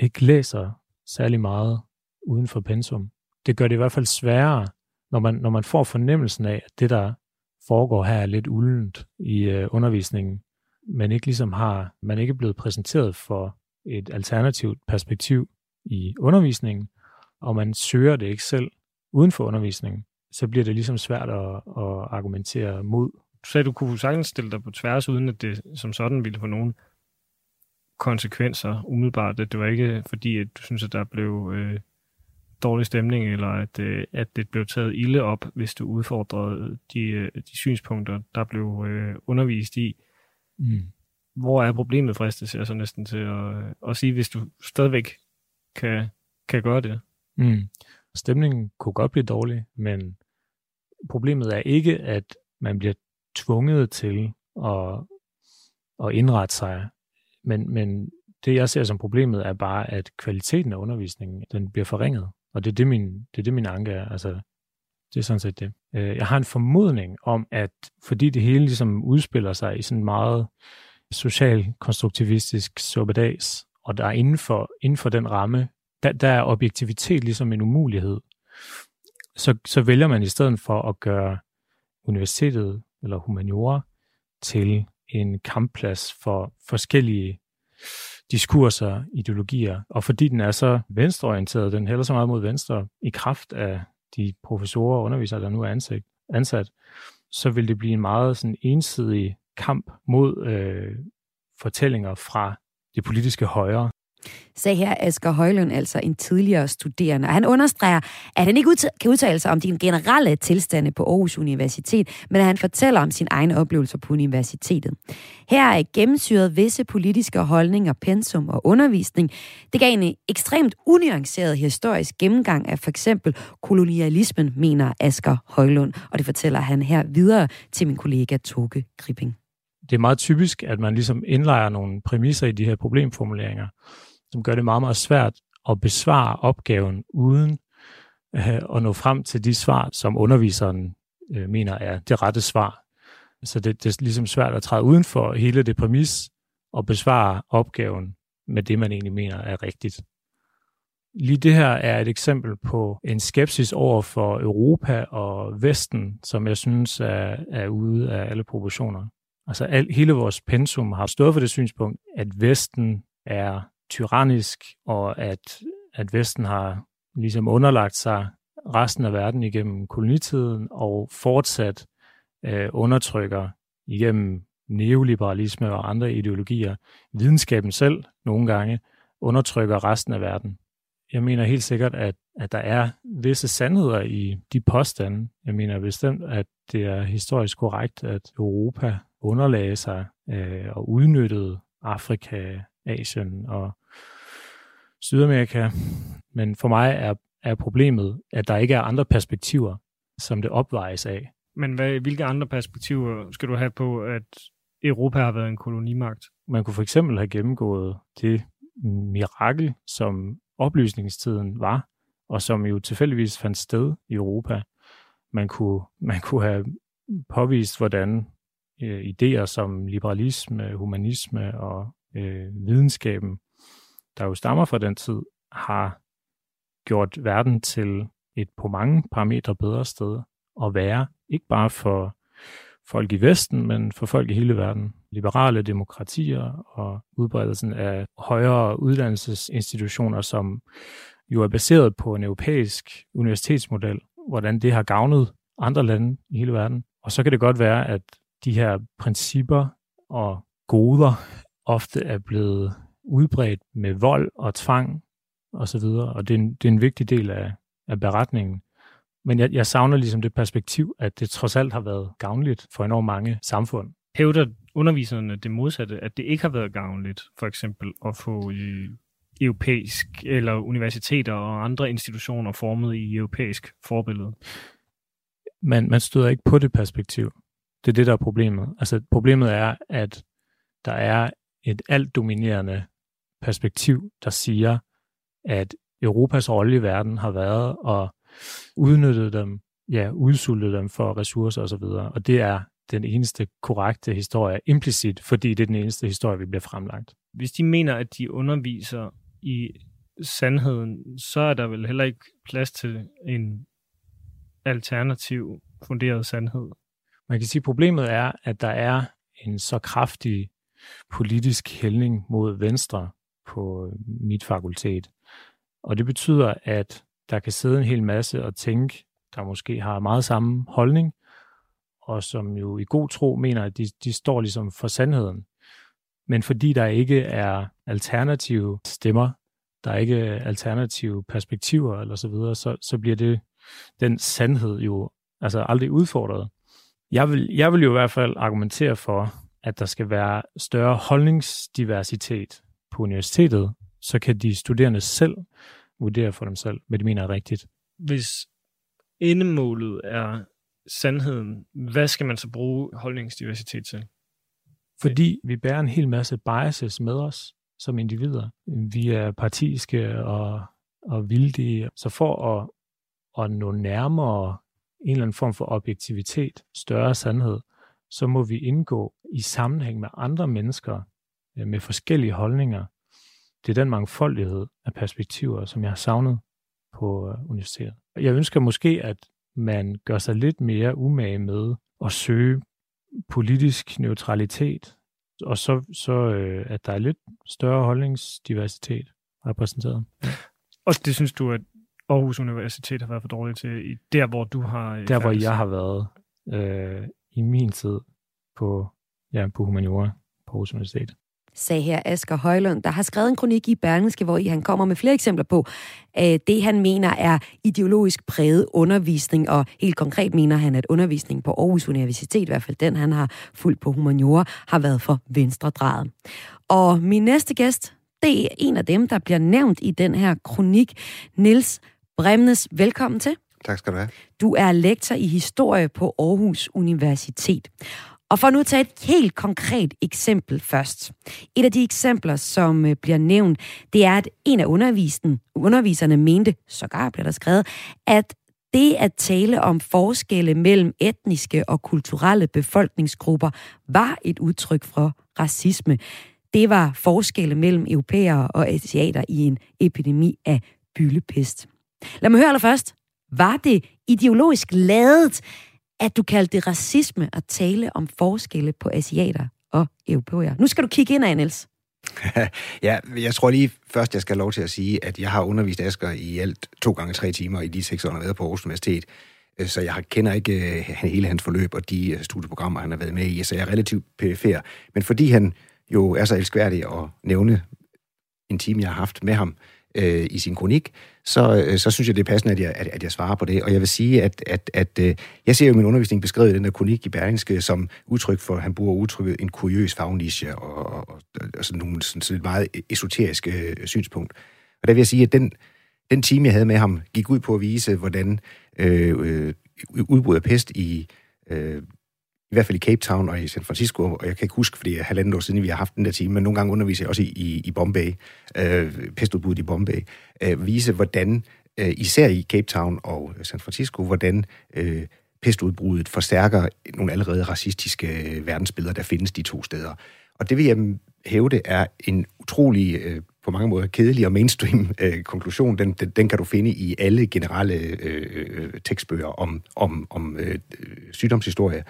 ikke læser særlig meget uden for pensum. Det gør det i hvert fald sværere, når man, når man får fornemmelsen af, at det, der foregår her, er lidt uldent i øh, undervisningen, men ikke ligesom har, man ikke er blevet præsenteret for et alternativt perspektiv i undervisningen, og man søger det ikke selv uden for undervisningen, så bliver det ligesom svært at, at argumentere mod. Du sagde, at du kunne sagtens stille dig på tværs, uden at det som sådan ville få nogen konsekvenser umiddelbart. At det var ikke fordi, at du synes, at der blev øh, dårlig stemning, eller at, øh, at det blev taget ilde op, hvis du udfordrede de, øh, de synspunkter, der blev øh, undervist i. Mm. Hvor er problemet, fristes jeg så næsten til at, at sige, hvis du stadigvæk kan, kan gøre det? Mm. Stemningen kunne godt blive dårlig, men problemet er ikke, at man bliver tvunget til at, at indrette sig men, men det, jeg ser som problemet, er bare, at kvaliteten af undervisningen, den bliver forringet. Og det er det, min, det, er det, min anke er. Altså, det er sådan set det. Øh, jeg har en formodning om, at fordi det hele ligesom udspiller sig i sådan meget social-konstruktivistisk suppedags, og der er inden for, inden for den ramme, der, der er objektivitet ligesom en umulighed, så, så vælger man i stedet for at gøre universitetet eller humaniora til en kampplads for forskellige diskurser, ideologier, og fordi den er så venstreorienteret, den hælder så meget mod venstre i kraft af de professorer og undervisere, der nu er ansat, ansat så vil det blive en meget sådan ensidig kamp mod øh, fortællinger fra det politiske højre. Sagde her Asger Højlund, altså en tidligere studerende. Og han understreger, at han ikke kan udtale sig om de generelle tilstande på Aarhus Universitet, men at han fortæller om sine egne oplevelser på universitetet. Her er gennemsyret visse politiske holdninger, pensum og undervisning. Det gav en ekstremt unuanceret historisk gennemgang af for eksempel kolonialismen, mener Asger Højlund. Og det fortæller han her videre til min kollega Toge Gripping det er meget typisk, at man ligesom indlejer nogle præmisser i de her problemformuleringer, som gør det meget, meget svært at besvare opgaven uden øh, at nå frem til de svar, som underviseren øh, mener er det rette svar. Så det, det er ligesom svært at træde uden for hele det præmis og besvare opgaven med det, man egentlig mener er rigtigt. Lige det her er et eksempel på en skepsis over for Europa og Vesten, som jeg synes er, er ude af alle proportioner. Altså al, hele vores pensum har stået for det synspunkt, at Vesten er tyrannisk, og at, at Vesten har ligesom underlagt sig resten af verden igennem kolonitiden, og fortsat øh, undertrykker igennem neoliberalisme og andre ideologier. Videnskaben selv nogle gange undertrykker resten af verden. Jeg mener helt sikkert, at, at der er visse sandheder i de påstande. Jeg mener bestemt, at det er historisk korrekt, at Europa underlagde sig øh, og udnyttede Afrika, Asien og Sydamerika. Men for mig er, er problemet, at der ikke er andre perspektiver, som det opvejes af. Men hvad, hvilke andre perspektiver skal du have på, at Europa har været en kolonimagt? Man kunne for eksempel have gennemgået det mirakel, som oplysningstiden var, og som jo tilfældigvis fandt sted i Europa. Man kunne, man kunne have påvist, hvordan øh, idéer som liberalisme, humanisme og øh, videnskaben, der jo stammer fra den tid, har gjort verden til et på mange parametre bedre sted at være, ikke bare for folk i Vesten, men for folk i hele verden. Liberale demokratier og udbredelsen af højere uddannelsesinstitutioner, som jo er baseret på en europæisk universitetsmodel, hvordan det har gavnet andre lande i hele verden. Og så kan det godt være, at de her principper og goder ofte er blevet udbredt med vold og tvang og så videre, og det er en, det er en vigtig del af, af beretningen. Men jeg, jeg savner ligesom det perspektiv, at det trods alt har været gavnligt for enormt mange samfund. Hævder underviserne det modsatte, at det ikke har været gavnligt, for eksempel at få i europæisk eller universiteter og andre institutioner formet i europæisk forbillede? Man, man støder ikke på det perspektiv. Det er det, der er problemet. Altså problemet er, at der er et alt dominerende perspektiv, der siger, at Europas rolle i verden har været at udnytte dem, ja, udsulte dem for ressourcer osv. Og, og det er den eneste korrekte historie, implicit, fordi det er den eneste historie, vi bliver fremlagt. Hvis de mener, at de underviser i sandheden, så er der vel heller ikke plads til en alternativ funderet sandhed. Man kan sige, at problemet er, at der er en så kraftig politisk hældning mod venstre på øh, mit fakultet. Og det betyder, at der kan sidde en hel masse og tænke, der måske har meget samme holdning, og som jo i god tro mener, at de, de står ligesom for sandheden. Men fordi der ikke er alternative stemmer, der er ikke alternative perspektiver eller så videre, så, så bliver det den sandhed jo altså aldrig udfordret. Jeg vil, jeg vil jo i hvert fald argumentere for, at der skal være større holdningsdiversitet på universitetet, så kan de studerende selv vurdere for dem selv, hvad de mener er rigtigt. Hvis endemålet er sandheden, hvad skal man så bruge holdningsdiversitet til? Fordi vi bærer en hel masse biases med os som individer. Vi er partiske og, og vildige. Så for at, at nå nærmere en eller anden form for objektivitet, større sandhed, så må vi indgå i sammenhæng med andre mennesker øh, med forskellige holdninger. Det er den mangfoldighed af perspektiver, som jeg har savnet på øh, universitetet. Jeg ønsker måske, at man gør sig lidt mere umage med at søge politisk neutralitet, og så, så øh, at der er lidt større holdningsdiversitet repræsenteret. Og det synes du, at Aarhus Universitet har været for dårligt til, der hvor du har... Der hvor jeg har været øh, i min tid på, ja, på humaniora på Aarhus Universitet. sagde her Asger Højlund, der har skrevet en kronik i Berlingske, hvor han kommer med flere eksempler på øh, det, han mener er ideologisk præget undervisning, og helt konkret mener han, at undervisningen på Aarhus Universitet, i hvert fald den, han har fulgt på humaniora, har været for venstredrejet. Og min næste gæst, det er en af dem, der bliver nævnt i den her kronik. Nils Bremnes, velkommen til. Tak skal du have. Du er lektor i historie på Aarhus Universitet. Og for nu at tage et helt konkret eksempel først. Et af de eksempler, som øh, bliver nævnt, det er, at en af undervisen, underviserne mente, sågar bliver der skrevet, at det at tale om forskelle mellem etniske og kulturelle befolkningsgrupper var et udtryk for racisme. Det var forskelle mellem europæere og asiater i en epidemi af byllepest. Lad mig høre allerførst. Var det ideologisk ladet, at du kaldte det racisme at tale om forskelle på asiater og europæere? Nu skal du kigge ind af, Niels. ja, jeg tror lige først, jeg skal have lov til at sige, at jeg har undervist Asger i alt to gange tre timer i de seks år, han har været på Aarhus Universitet. Øh, så jeg kender ikke øh, hele hans forløb og de øh, studieprogrammer, han har været med i, så jeg er relativt perifer. Men fordi han jo er så elskværdig at nævne en time, jeg har haft med ham øh, i sin kronik, så, øh, så synes jeg, det er passende, at jeg, at, at jeg svarer på det. Og jeg vil sige, at, at, at øh, jeg ser jo min undervisning beskrevet i den der kronik i Berlingske som udtryk for, han bruger udtrykket en kuriøs fagniche og, og, og, og sådan nogle sådan, sådan et meget e-, esoterisk øh, synspunkt. Og der vil jeg sige, at den, den time, jeg havde med ham, gik ud på at vise, hvordan øh, øh, udbrud af pest i øh, i hvert fald i Cape Town og i San Francisco, og jeg kan ikke huske, fordi det er halvandet år siden, vi har haft den der time, men nogle gange underviser jeg også i, i, i Bombay, øh, pestudbuddet i Bombay, øh, vise, hvordan, øh, især i Cape Town og San Francisco, hvordan øh, pestudbruddet forstærker nogle allerede racistiske øh, verdensbilleder, der findes de to steder. Og det vil jeg øh, hævde er en utrolig, øh, på mange måder kedelig og mainstream øh, konklusion. Den, den, den kan du finde i alle generelle øh, øh tekstbøger om, om, om øh, sygdomshistorie.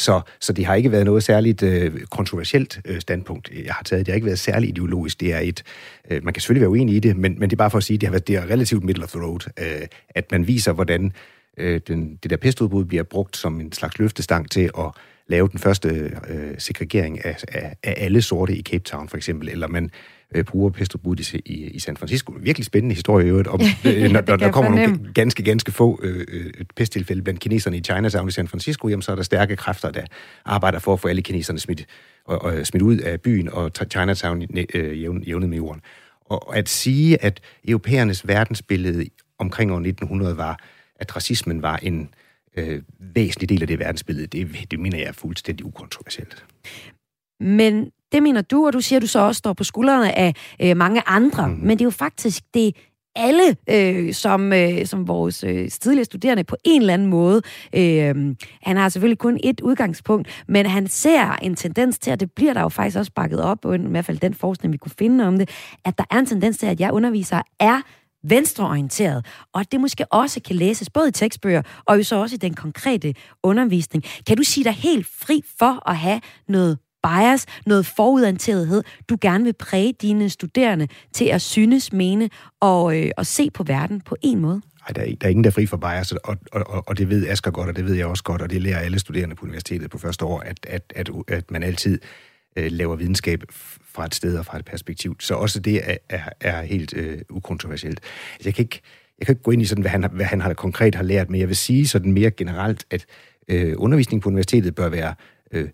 Så, så det har ikke været noget særligt øh, kontroversielt øh, standpunkt, øh, jeg har taget. Det har ikke været særligt ideologisk. Det er et, øh, man kan selvfølgelig være uenig i det, men, men det er bare for at sige, at det har været det er relativt middle of the road, øh, at man viser, hvordan øh, den, det der pestudbrud bliver brugt som en slags løftestang til at lave den første øh, segregering af, af, af alle sorte i Cape Town, for eksempel, eller man øh, bruger pestudbruddet i, i, i San Francisco. Virkelig spændende historie i øvrigt, om, øh, når, når der kommer nogle ganske, ganske få øh, øh, pesttilfælde blandt kineserne i Chinatown i San Francisco, jamen, så er der stærke kræfter, der arbejder for at få alle kineserne smidt, og, og smidt ud af byen og Chinatown øh, jævnet med jorden. Og at sige, at europæernes verdensbillede omkring år 1900 var, at racismen var en øh, væsentlig del af det verdensbillede, det, det mener jeg er fuldstændig ukontroversielt. Men det mener du, og du siger, at du så også står på skuldrene af øh, mange andre. Mm. Men det er jo faktisk det, alle, øh, som, øh, som vores øh, tidligere studerende på en eller anden måde. Øh, han har selvfølgelig kun et udgangspunkt, men han ser en tendens til, at det bliver der jo faktisk også bakket op, og i hvert fald den forskning, vi kunne finde om det, at der er en tendens til, at jeg underviser er venstreorienteret, og at det måske også kan læses både i tekstbøger og jo så også i den konkrete undervisning. Kan du sige dig helt fri for at have noget bias, noget forudantagethed, du gerne vil præge dine studerende til at synes, mene og, øh, og se på verden på en måde? Nej, der er, der er ingen, der er fri for bias, og, og, og det ved Asger godt, og det ved jeg også godt, og det lærer alle studerende på universitetet på første år, at, at, at, at man altid øh, laver videnskab fra et sted og fra et perspektiv. Så også det er, er, er helt øh, ukontroversielt. Altså, jeg kan, ikke, jeg kan ikke gå ind i, sådan, hvad, han, hvad han har konkret har lært, men jeg vil sige sådan mere generelt, at øh, undervisning på universitetet bør være øh,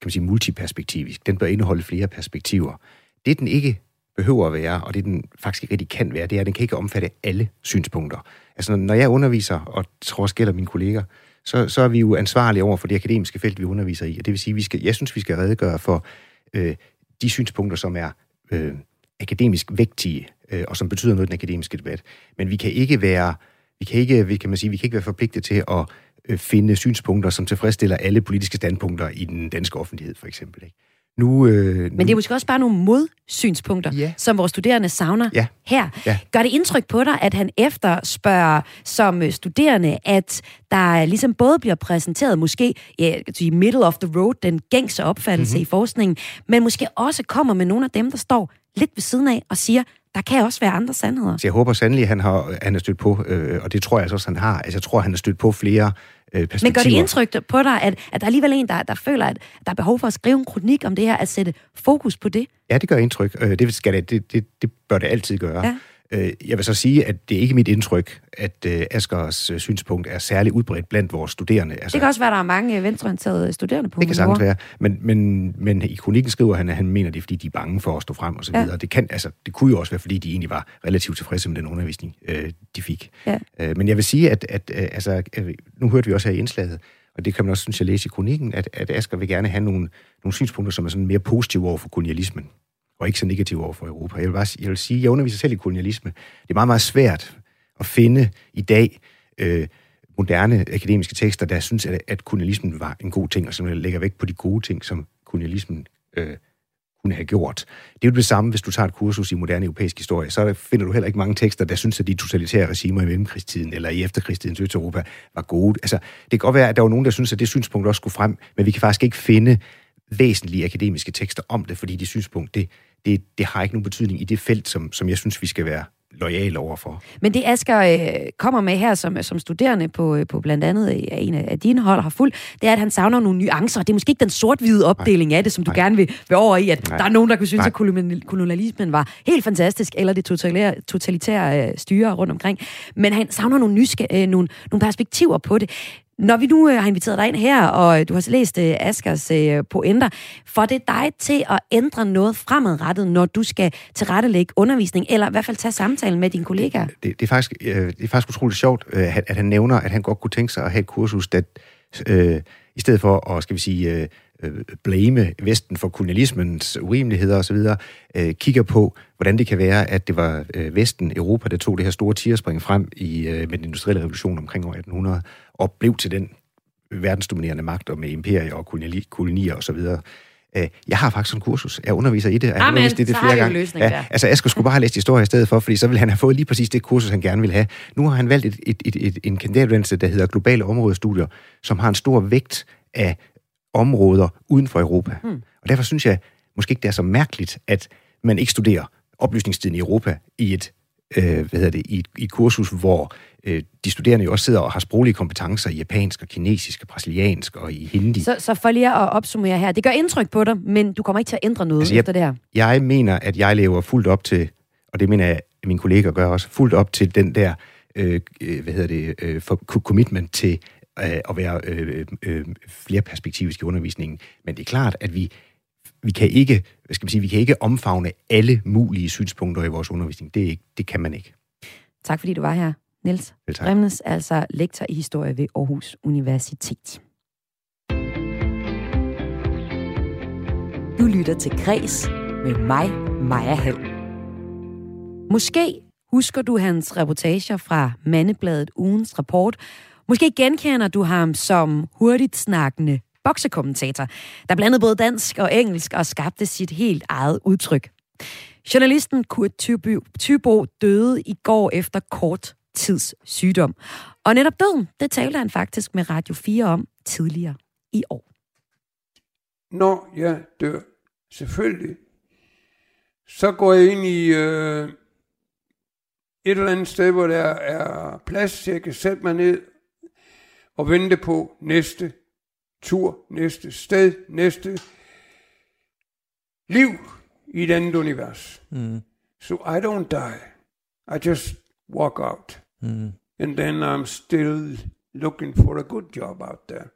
kan man sige, multiperspektivisk. Den bør indeholde flere perspektiver. Det, den ikke behøver at være, og det, den faktisk ikke rigtig kan være, det er, at den kan ikke omfatte alle synspunkter. Altså, når jeg underviser, og tror også gælder mine kolleger, så, så er vi jo ansvarlige over for det akademiske felt, vi underviser i. Og det vil sige, vi skal, jeg synes, vi skal redegøre for øh, de synspunkter, som er øh, akademisk vægtige, øh, og som betyder noget i den akademiske debat. Men vi kan ikke være, vi kan ikke, vi kan man sige, vi kan ikke være forpligtet til at øh, finde synspunkter, som tilfredsstiller alle politiske standpunkter i den danske offentlighed, for eksempel. Ikke? Nu, øh, nu... Men det er måske også bare nogle modsynspunkter, ja. som vores studerende savner ja. her. Ja. Gør det indtryk på dig, at han efterspørger som øh, studerende, at der ligesom både bliver præsenteret måske ja, i middle of the road, den gængse opfattelse mm-hmm. i forskningen, men måske også kommer med nogle af dem, der står lidt ved siden af og siger, der kan også være andre sandheder. Så jeg håber sandelig, at han har, han har stødt på, øh, og det tror jeg også, han har. Altså, jeg tror, han har stødt på flere øh, perspektiver. Men gør det indtryk på dig, at, at der er alligevel en, der, der føler, at der er behov for at skrive en kronik om det her, at sætte fokus på det? Ja, det gør indtryk. Øh, det, skal det, det, det, det bør det altid gøre. Ja. Øh, jeg vil så sige, at det er ikke mit indtryk, at uh, Askers uh, synspunkt er særlig udbredt blandt vores studerende. Altså, det kan også være, at der er mange venstreorienterede studerende på Det kan sagtens være, men, men, men i kronikken skriver han, at han mener det, er, fordi de er bange for at stå frem og så videre. Ja. Det, kan, altså, det kunne jo også være, fordi de egentlig var relativt tilfredse med den undervisning, de fik. Ja. Men jeg vil sige, at, at altså, nu hørte vi også her i indslaget, og det kan man også, synes jeg, læse i kronikken, at, at Asger vil gerne have nogle, nogle synspunkter, som er sådan mere positive over for kolonialismen og ikke så negativ over for Europa. Jeg vil, bare, jeg vil sige, jeg underviser selv i kolonialisme. Det er meget, meget svært at finde i dag øh, moderne akademiske tekster, der synes, at, at kolonialismen var en god ting, og som lægger vægt på de gode ting, som kolonialismen øh, kunne have gjort. Det er jo det samme, hvis du tager et kursus i moderne europæisk historie, så finder du heller ikke mange tekster, der synes, at de totalitære regimer i mellemkrigstiden eller i efterkrigstidens Østeuropa var gode. Altså, det kan godt være, at der var nogen, der synes, at det synspunkt også skulle frem, men vi kan faktisk ikke finde væsentlige akademiske tekster om det, fordi det synspunkt, det, det, det har ikke nogen betydning i det felt, som, som jeg synes, vi skal være lojal overfor. Men det Asger øh, kommer med her som, som studerende på, øh, på blandt andet øh, en af dine hold har fuld, det er, at han savner nogle nuancer. Det er måske ikke den sort-hvide opdeling Nej. af det, som du Nej. gerne vil, vil over i, at Nej. der er nogen, der kunne synes, Nej. at kolonialismen var helt fantastisk, eller det totalitære, totalitære øh, styre rundt omkring. Men han savner nogle, nyske, øh, nogle, nogle perspektiver på det. Når vi nu øh, har inviteret dig ind her, og øh, du har læst øh, Askers øh, pointer, får det dig til at ændre noget fremadrettet, når du skal tilrettelægge undervisning, eller i hvert fald tage samtalen med dine kollegaer? Det, det, er, faktisk, øh, det er faktisk utroligt sjovt, øh, at, at han nævner, at han godt kunne tænke sig at have et kursus, der øh, i stedet for at, skal vi sige, øh, øh blame Vesten for kolonialismens urimeligheder osv., øh, kigger på, hvordan det kan være, at det var øh, Vesten, Europa, der tog det her store tierspring frem i, øh, med den industrielle revolution omkring år 1800, og blev til den verdensdominerende magt og med imperier og koloni, kolonier osv. Øh, jeg har faktisk en kursus. Jeg underviser i det. Jeg har undervist i det flere gange. Ja, der. altså, Asger skulle bare have læst historie i stedet for, fordi så ville han have fået lige præcis det kursus, han gerne ville have. Nu har han valgt et, et, et, et, en kandidatuddannelse, der hedder Globale Områdestudier, som har en stor vægt af områder uden for Europa. Hmm. Og derfor synes jeg måske ikke, det er så mærkeligt, at man ikke studerer oplysningstiden i Europa i et, øh, hvad hedder det, i, i et kursus, hvor øh, de studerende jo også sidder og har sproglige kompetencer i japansk og kinesisk og brasiliansk og i hindi. Så, så for lige at opsummere her, det gør indtryk på dig, men du kommer ikke til at ændre noget altså, jeg, efter det her? Jeg mener, at jeg lever fuldt op til, og det mener jeg, at mine kolleger gør også, fuldt op til den der, øh, øh hvad hedder det, øh, for, commitment til øh, at være øh, øh, flere perspektivisk i undervisningen. Men det er klart, at vi vi kan ikke, hvad skal man sige, vi kan ikke omfavne alle mulige synspunkter i vores undervisning. Det, er ikke, det kan man ikke. Tak fordi du var her. Niels Remnes, altså lektor i historie ved Aarhus Universitet. Du lytter til Græs med mig, Maja Hall. Måske husker du hans reportager fra Mandebladet Ugens Rapport. Måske genkender du ham som hurtigt snakkende boksekommentator, der blandede både dansk og engelsk og skabte sit helt eget udtryk. Journalisten Kurt Thybo døde i går efter kort tids sygdom. Og netop døden, det talte han faktisk med Radio 4 om tidligere i år. Når jeg dør, selvfølgelig, så går jeg ind i øh, et eller andet sted, hvor der er plads, så jeg kan sætte mig ned og vente på næste tur, næste sted, næste liv i et andet univers. Mm. So I don't die. I just walk out. Mm. And then I'm still looking for a good job out there.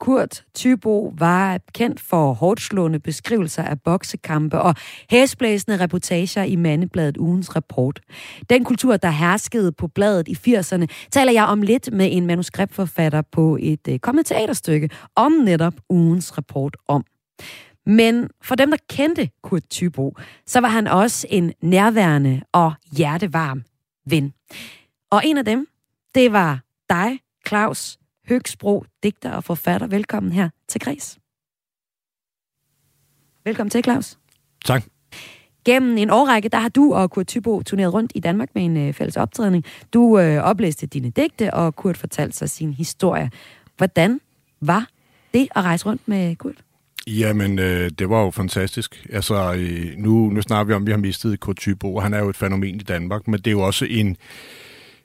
Kurt Tybo var kendt for hårdslående beskrivelser af boksekampe og hæsblæsende reportager i Mandebladet Ugens Rapport. Den kultur, der herskede på bladet i 80'erne, taler jeg om lidt med en manuskriptforfatter på et øh, uh, kommende teaterstykke om netop Ugens Rapport om. Men for dem, der kendte Kurt Tybo, så var han også en nærværende og hjertevarm ven. Og en af dem, det var dig, Claus Høgsbro, digter og forfatter. Velkommen her til Græs. Velkommen til, Claus. Tak. Gennem en årrække, der har du og Kurt Tybo turneret rundt i Danmark med en øh, fælles optrædning. Du øh, oplæste dine digte, og Kurt fortalte sig sin historie. Hvordan var det at rejse rundt med Kurt? Jamen, øh, det var jo fantastisk. Altså, øh, nu, nu snakker vi om, at vi har mistet Kurt Tybo, og han er jo et fænomen i Danmark, men det er jo også en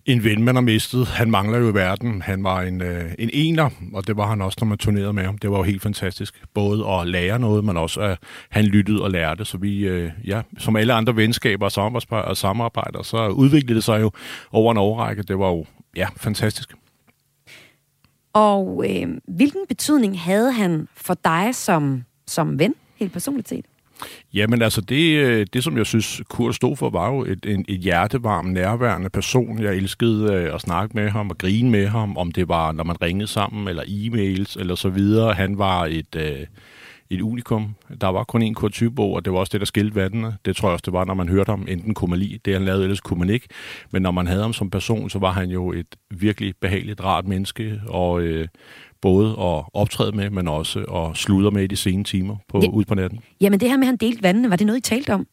en ven, man har mistet. Han mangler jo i verden. Han var en, øh, en ener, og det var han også, når man turnerede med ham. Det var jo helt fantastisk. Både at lære noget, men også at han lyttede og lærte. Så vi, øh, ja, som alle andre venskaber og, samarbejder, så udviklede det sig jo over en årrække. Det var jo, ja, fantastisk. Og øh, hvilken betydning havde han for dig som, som ven, helt personligt set? Jamen altså, det, øh, det som jeg synes, Kurt stod for, var jo et, en, et hjertevarm, nærværende person. Jeg elskede øh, at snakke med ham og grine med ham, om det var, når man ringede sammen, eller e-mails, eller så videre. Han var et... Øh, et unikum. Der var kun én Kurt Thybo, og det var også det, der skilte vandene. Det tror jeg også, det var, når man hørte ham. Enten kunne man lide det, han lavede, ellers kunne man ikke. Men når man havde ham som person, så var han jo et virkelig behageligt, rart menneske, og øh, både at optræde med, men også at sludre med i de sene timer på, ja. ud på natten. Jamen det her med, at han delte vandene, var det noget, I talte om?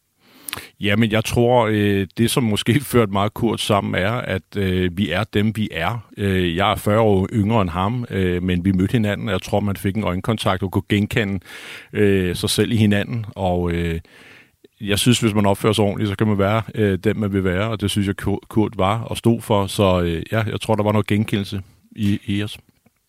Jamen, jeg tror, øh, det som måske ført meget kort sammen er, at øh, vi er dem, vi er. Øh, jeg er 40 år yngre end ham, øh, men vi mødte hinanden, og jeg tror, man fik en øjenkontakt og kunne genkende øh, sig selv i hinanden. Og øh, jeg synes, hvis man opfører sig ordentligt, så kan man være øh, den, man vil være, og det synes jeg, Kurt var og stod for. Så øh, ja, jeg tror, der var noget genkendelse i, i os.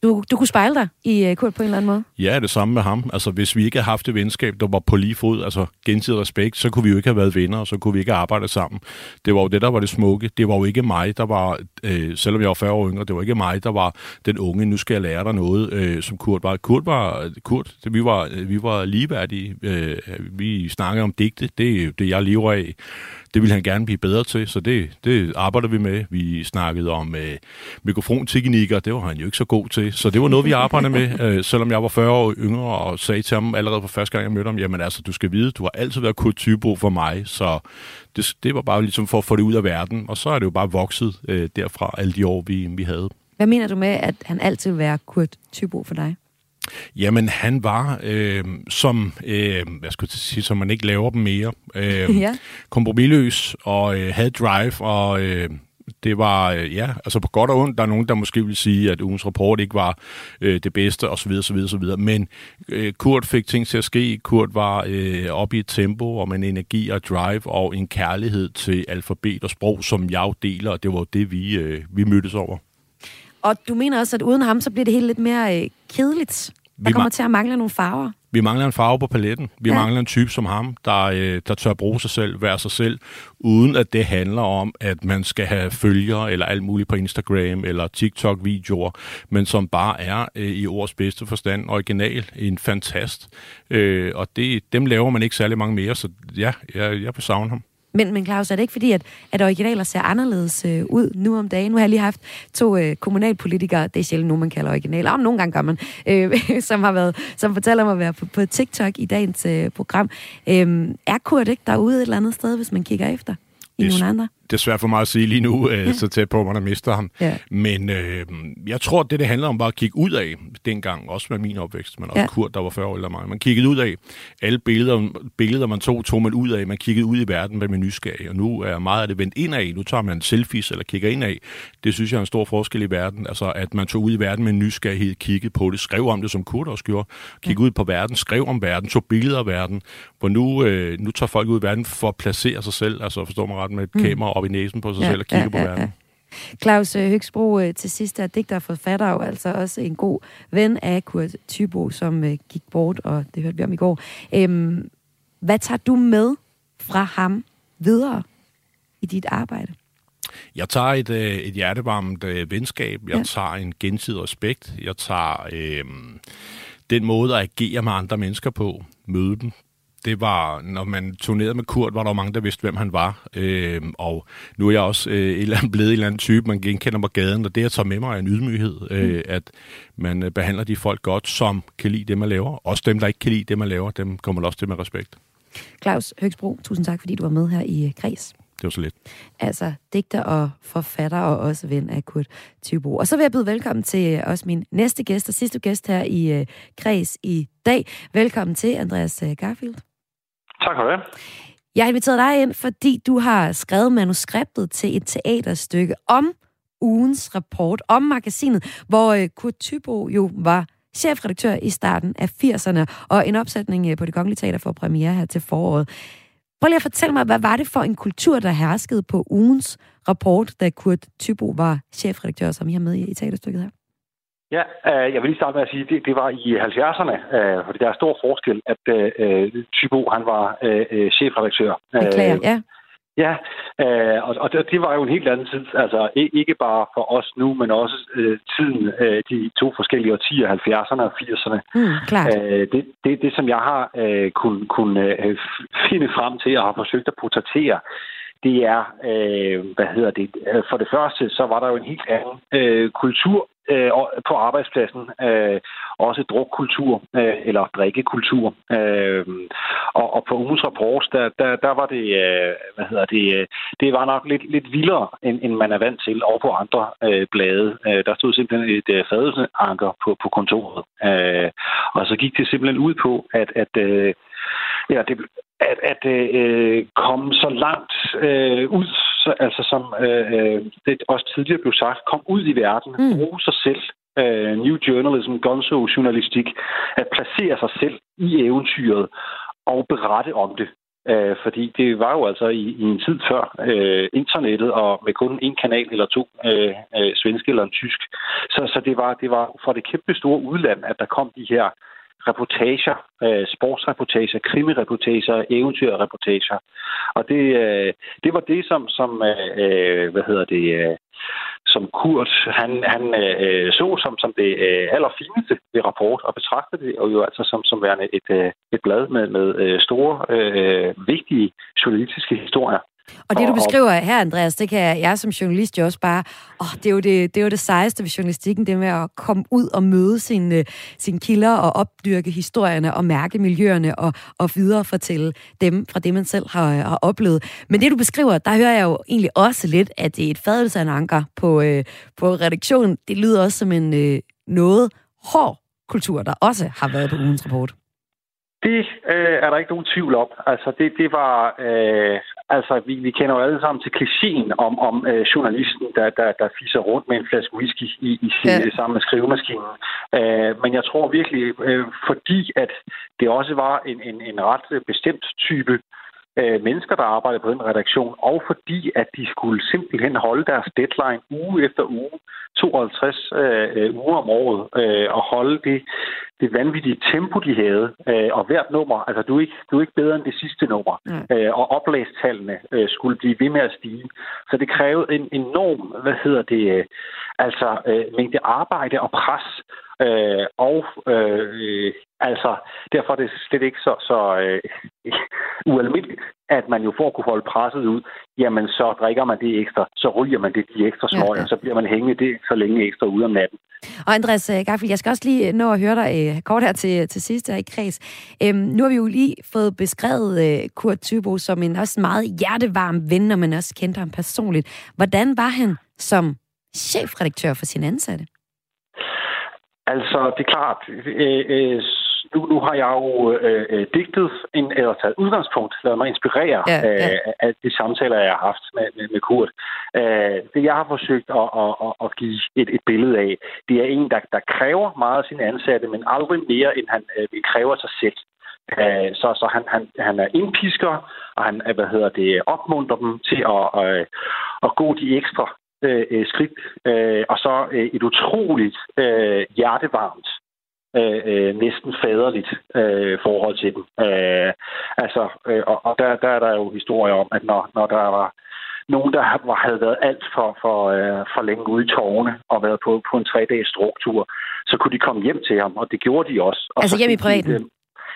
Du, du kunne spejle dig i uh, Kurt på en eller anden måde? Ja, det samme med ham. Altså, hvis vi ikke havde haft det venskab, der var på lige fod, altså gensidig respekt, så kunne vi jo ikke have været venner, og så kunne vi ikke have arbejdet sammen. Det var jo det, der var det smukke. Det var jo ikke mig, der var, øh, selvom jeg var 40 år yngre, det var ikke mig, der var den unge, nu skal jeg lære dig noget, øh, som Kurt var. Kurt var, Kurt, det, vi var, vi var ligeværdige. Øh, vi snakkede om digte, det er det, jeg lever af det ville han gerne blive bedre til, så det, det arbejder vi med. Vi snakkede om øh, mikrofonteknikker, det var han jo ikke så god til, så det var noget, vi arbejdede med, øh, selvom jeg var 40 år yngre og sagde til ham allerede for første gang, jeg mødte ham, jamen altså, du skal vide, du har altid været Kurt Tybo for mig, så det, det var bare ligesom for at få det ud af verden, og så er det jo bare vokset øh, derfra alle de år, vi, vi havde. Hvad mener du med, at han altid vil være Kurt Tybo for dig? Jamen, han var øh, som, øh, hvad skulle jeg sige, som man ikke laver dem mere. Øh, ja. Kompromilløs og øh, havde drive, og øh, det var, øh, ja, altså på godt og ondt, der er nogen, der måske vil sige, at ugens rapport ikke var øh, det bedste, osv., osv., osv., men øh, Kurt fik ting til at ske. Kurt var øh, oppe i et tempo og med en energi og drive og en kærlighed til alfabet og sprog, som jeg deler, og det var det, vi, øh, vi mødtes over. Og du mener også, at uden ham, så bliver det helt lidt mere øh, kedeligt? Der vi kommer til at mangle nogle farver? Vi mangler en farve på paletten. Vi ja. mangler en type som ham, der, øh, der tør bruge sig selv, være sig selv, uden at det handler om, at man skal have følgere eller alt muligt på Instagram eller TikTok-videoer, men som bare er øh, i ordets bedste forstand original, en fantast. Øh, og det, dem laver man ikke særlig mange mere, så ja, jeg, jeg vil savne ham. Men, men Claus, er det ikke fordi, at, at originaler ser anderledes øh, ud nu om dagen? Nu har jeg lige haft to øh, kommunalpolitikere, det er sjældent nogen, man kalder originaler, om nogle gange gør man, øh, som, har været, som fortæller mig at være på, på TikTok i dagens øh, program. Øh, er Kurt ikke derude et eller andet sted, hvis man kigger efter i nogle andre? Det svært for mig at sige lige nu, øh, så tæt på, at man mister ham. Ja. Men øh, jeg tror, det, det handler om, var at kigge ud af dengang, også med min opvækst, men også ja. Kurt, der var 40 år eller mig. Man kiggede ud af alle billeder, billeder man tog, tog man ud af. Man kiggede ud i verden med nysgerrig, og nu er meget af det vendt ind af. Nu tager man selfies eller kigger ind af. Det synes jeg er en stor forskel i verden. Altså, at man tog ud i verden med nysgerrighed, kiggede på det, skrev om det, som Kurt også gjorde. Kiggede ja. ud på verden, skrev om verden, tog billeder af verden. Hvor nu, øh, nu tager folk ud i verden for at placere sig selv, altså forstår man ret, med et mm. kamera op i næsen på sig ja, selv og kigge ja, på verden. Ja. Claus øh, Høgsbro øh, til sidst er digter og forfatter, og altså også en god ven af Kurt Tybo, som øh, gik bort, og det hørte vi om i går. Øhm, hvad tager du med fra ham videre i dit arbejde? Jeg tager et, et hjertevarmt venskab. Jeg ja. tager en gensidig respekt. Jeg tager øh, den måde at agere med andre mennesker på. Møde dem, det var, når man turnerede med Kurt, var der mange, der vidste, hvem han var. Øh, og nu er jeg også øh, et eller andet blevet en eller anden type, man genkender på gaden, og det, jeg tager med mig, er en ydmyghed. Øh, mm. At man øh, behandler de folk godt, som kan lide det, man laver. Også dem, der ikke kan lide det, man laver, dem kommer man også til med respekt. Claus Høgsbro, tusind tak, fordi du var med her i øh, Kreds. Det var så lidt. Altså, digter og forfatter og også ven af Kurt Thybo. Og så vil jeg byde velkommen til øh, også min næste gæst og sidste gæst her i uh, Kreds i dag. Velkommen til, Andreas Garfield. Tak for det. Jeg har inviteret dig ind, fordi du har skrevet manuskriptet til et teaterstykke om ugens rapport, om magasinet, hvor øh, Kurt Tybo jo var chefredaktør i starten af 80'erne, og en opsætning øh, på det Kongelige Teater for premiere her til foråret. Prøv lige at fortælle mig, hvad var det for en kultur, der herskede på ugens rapport, da Kurt Tybo var chefredaktør, som I har med i, i teaterstykket her? Ja, øh, jeg vil lige starte med at sige, at det, det var i 70'erne, øh, fordi der er stor forskel, at øh, Tybo han var øh, øh chefredaktør. Beklager, øh, ja. Ja, øh, og, og det var jo en helt anden tid. Altså ikke bare for os nu, men også øh, tiden, øh, de to forskellige årtier, 70'erne og 80'erne. Mm, klart. Øh, det, det, det, som jeg har øh, kunne, kunne øh, finde frem til og har forsøgt at portrættere, det er, øh, hvad hedder det, for det første, så var der jo en helt anden øh, kultur øh, på arbejdspladsen. Øh, også drukkultur øh, eller drikkekultur. Øh, og, og på ugens rapport, der, der, der var det, øh, hvad hedder det, øh, det var nok lidt, lidt vildere, end, end man er vant til. over på andre øh, blade, øh, der stod simpelthen et øh, fadelsanker på, på kontoret. Øh, og så gik det simpelthen ud på, at, at øh, ja, det, at, at øh, komme så langt øh, ud, så, altså som øh, øh, det også tidligere blev sagt, kom ud i verden, mm. bruge sig selv, øh, new journalism, gonzo-journalistik, at placere sig selv i eventyret og berette om det. Øh, fordi det var jo altså i, i en tid før øh, internettet, og med kun en kanal eller to, øh, øh, svenske eller en tysk. Så, så det, var, det var for det kæmpe store udland, at der kom de her reportager, øh, sportsreportager, krimireportager, eventyrreportager. Og det, øh, det var det, som, som øh, øh, hvad hedder det, øh, som Kurt han, han øh, så som, som det øh, allerfineste ved rapport, og betragtede det og jo altså som, som værende et, øh, et blad med, med øh, store, øh, øh, vigtige journalistiske historier. Og det, du beskriver her, Andreas, det kan jeg, som journalist jo også bare... Åh, det, er jo det, det er jo det sejeste ved journalistikken, det med at komme ud og møde sine, sine kilder og opdyrke historierne og mærke miljøerne og, og viderefortælle dem fra det, man selv har, har oplevet. Men det, du beskriver, der hører jeg jo egentlig også lidt, at det er et fadelsanker på, øh, på redaktionen. Det lyder også som en øh, noget hård kultur, der også har været på ugens rapport. Det øh, er der ikke nogen tvivl om. Altså, det, det var... Øh, altså, vi, vi kender jo alle sammen til klichéen om, om øh, journalisten, der, der, der fiser rundt med en flaske whisky i, i sin, ja. sammen med skrivemaskinen. Øh, men jeg tror virkelig, øh, fordi at det også var en, en, en ret bestemt type øh, mennesker, der arbejdede på den redaktion, og fordi at de skulle simpelthen holde deres deadline uge efter uge, 52 øh, uger om året, øh, og holde det, det vanvittige tempo, de havde. Øh, og hvert nummer, altså du er ikke, du er ikke bedre end det sidste nummer, mm. øh, og oplæstallene øh, skulle blive ved med at stige. Så det krævede en enorm, hvad hedder det, øh, altså øh, mængde arbejde og pres, øh, og øh, Altså, derfor er det slet ikke så, så øh, ualmindeligt, at man jo for at kunne holde presset ud, jamen så drikker man det ekstra, så ryger man det de ekstra små, ja, ja. så bliver man hængende det så længe ekstra ude om natten. Og Andreas øh, Gaffel, jeg skal også lige nå at høre dig øh, kort her til, til sidst her i kreds. Øhm, nu har vi jo lige fået beskrevet øh, Kurt Tybo som en også meget hjertevarm ven, og man også kendte ham personligt. Hvordan var han som chefredaktør for sin ansatte? Altså, det er klart, øh, øh, nu, nu har jeg jo øh, øh, digtet, en, eller taget udgangspunkt, lavet mig inspirere ja, ja. Øh, af de samtaler, jeg har haft med, med, med Kurt. Øh, det, jeg har forsøgt at, at, at, at give et, et billede af, det er en, der, der kræver meget af sine ansatte, men aldrig mere, end han øh, kræver sig selv. Øh, så så han, han, han er indpisker, og han hvad hedder det, opmuntrer dem til at, at, at gå de ekstra øh, skridt, øh, og så øh, et utroligt øh, hjertevarmt øh, øh, næsten faderligt øh, forhold til dem. Øh, altså, øh, og, og der, der er der jo historier om, at når, når der var nogen, der havde været alt for, for, øh, for længe ude i tårne og været på, på en tre-dages struktur, så kunne de komme hjem til ham, og det gjorde de også. Og altså hjem i privaten?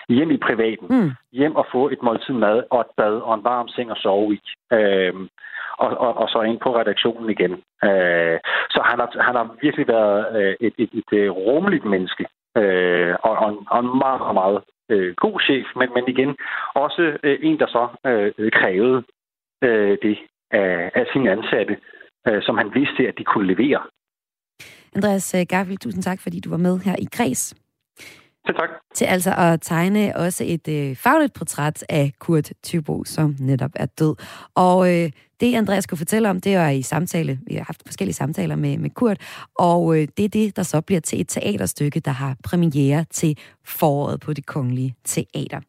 De, hjem i privaten. Mm. Hjem og få et måltid mad og et bad og en varm seng at sove i. Øh, og, og, og så ind på redaktionen igen. Øh, så han har, han har virkelig været øh, et, et, et, et rummeligt menneske, øh, og, og, en, og en meget, meget øh, god chef, men, men igen også øh, en, der så øh, krævede øh, det af, af sine ansatte, øh, som han vidste, at de kunne levere. Andreas øh, Garfield, tusind tak, fordi du var med her i Kreds. Til tak. Til altså at tegne også et øh, fagligt portræt af Kurt Thybo, som netop er død. Og øh, det, Andreas kunne fortælle om, det er i samtale. Vi har haft forskellige samtaler med, med Kurt, og øh, det er det, der så bliver til et teaterstykke, der har premiere til foråret på det kongelige teater.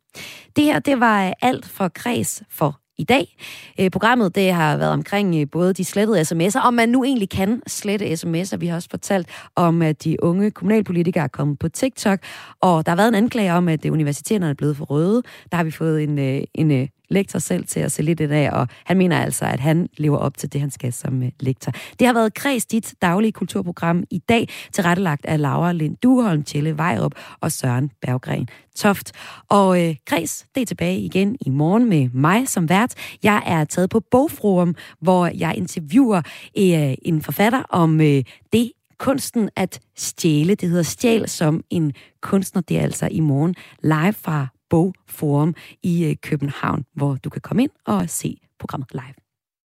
Det her, det var øh, alt for Kreds for i dag. Eh, programmet det har været omkring eh, både de slettede sms'er, om man nu egentlig kan slette sms'er. Vi har også fortalt om, at de unge kommunalpolitikere er kommet på TikTok, og der har været en anklage om, at universiteterne er blevet for røde. Der har vi fået en, en lektor selv til at se lidt af, og han mener altså, at han lever op til det, han skal som øh, lektor. Det har været Kreds dit daglige kulturprogram i dag, tilrettelagt af Laura Lind Duholm, Tjelle Vejrup og Søren Berggren Toft. Og øh, Kreds, det er tilbage igen i morgen med mig som vært. Jeg er taget på Bogforum, hvor jeg interviewer øh, en forfatter om øh, det, kunsten at stjæle. Det hedder Stjæl som en kunstner. Det er altså i morgen live fra Bogforum i øh, København, hvor du kan komme ind og se programmet live.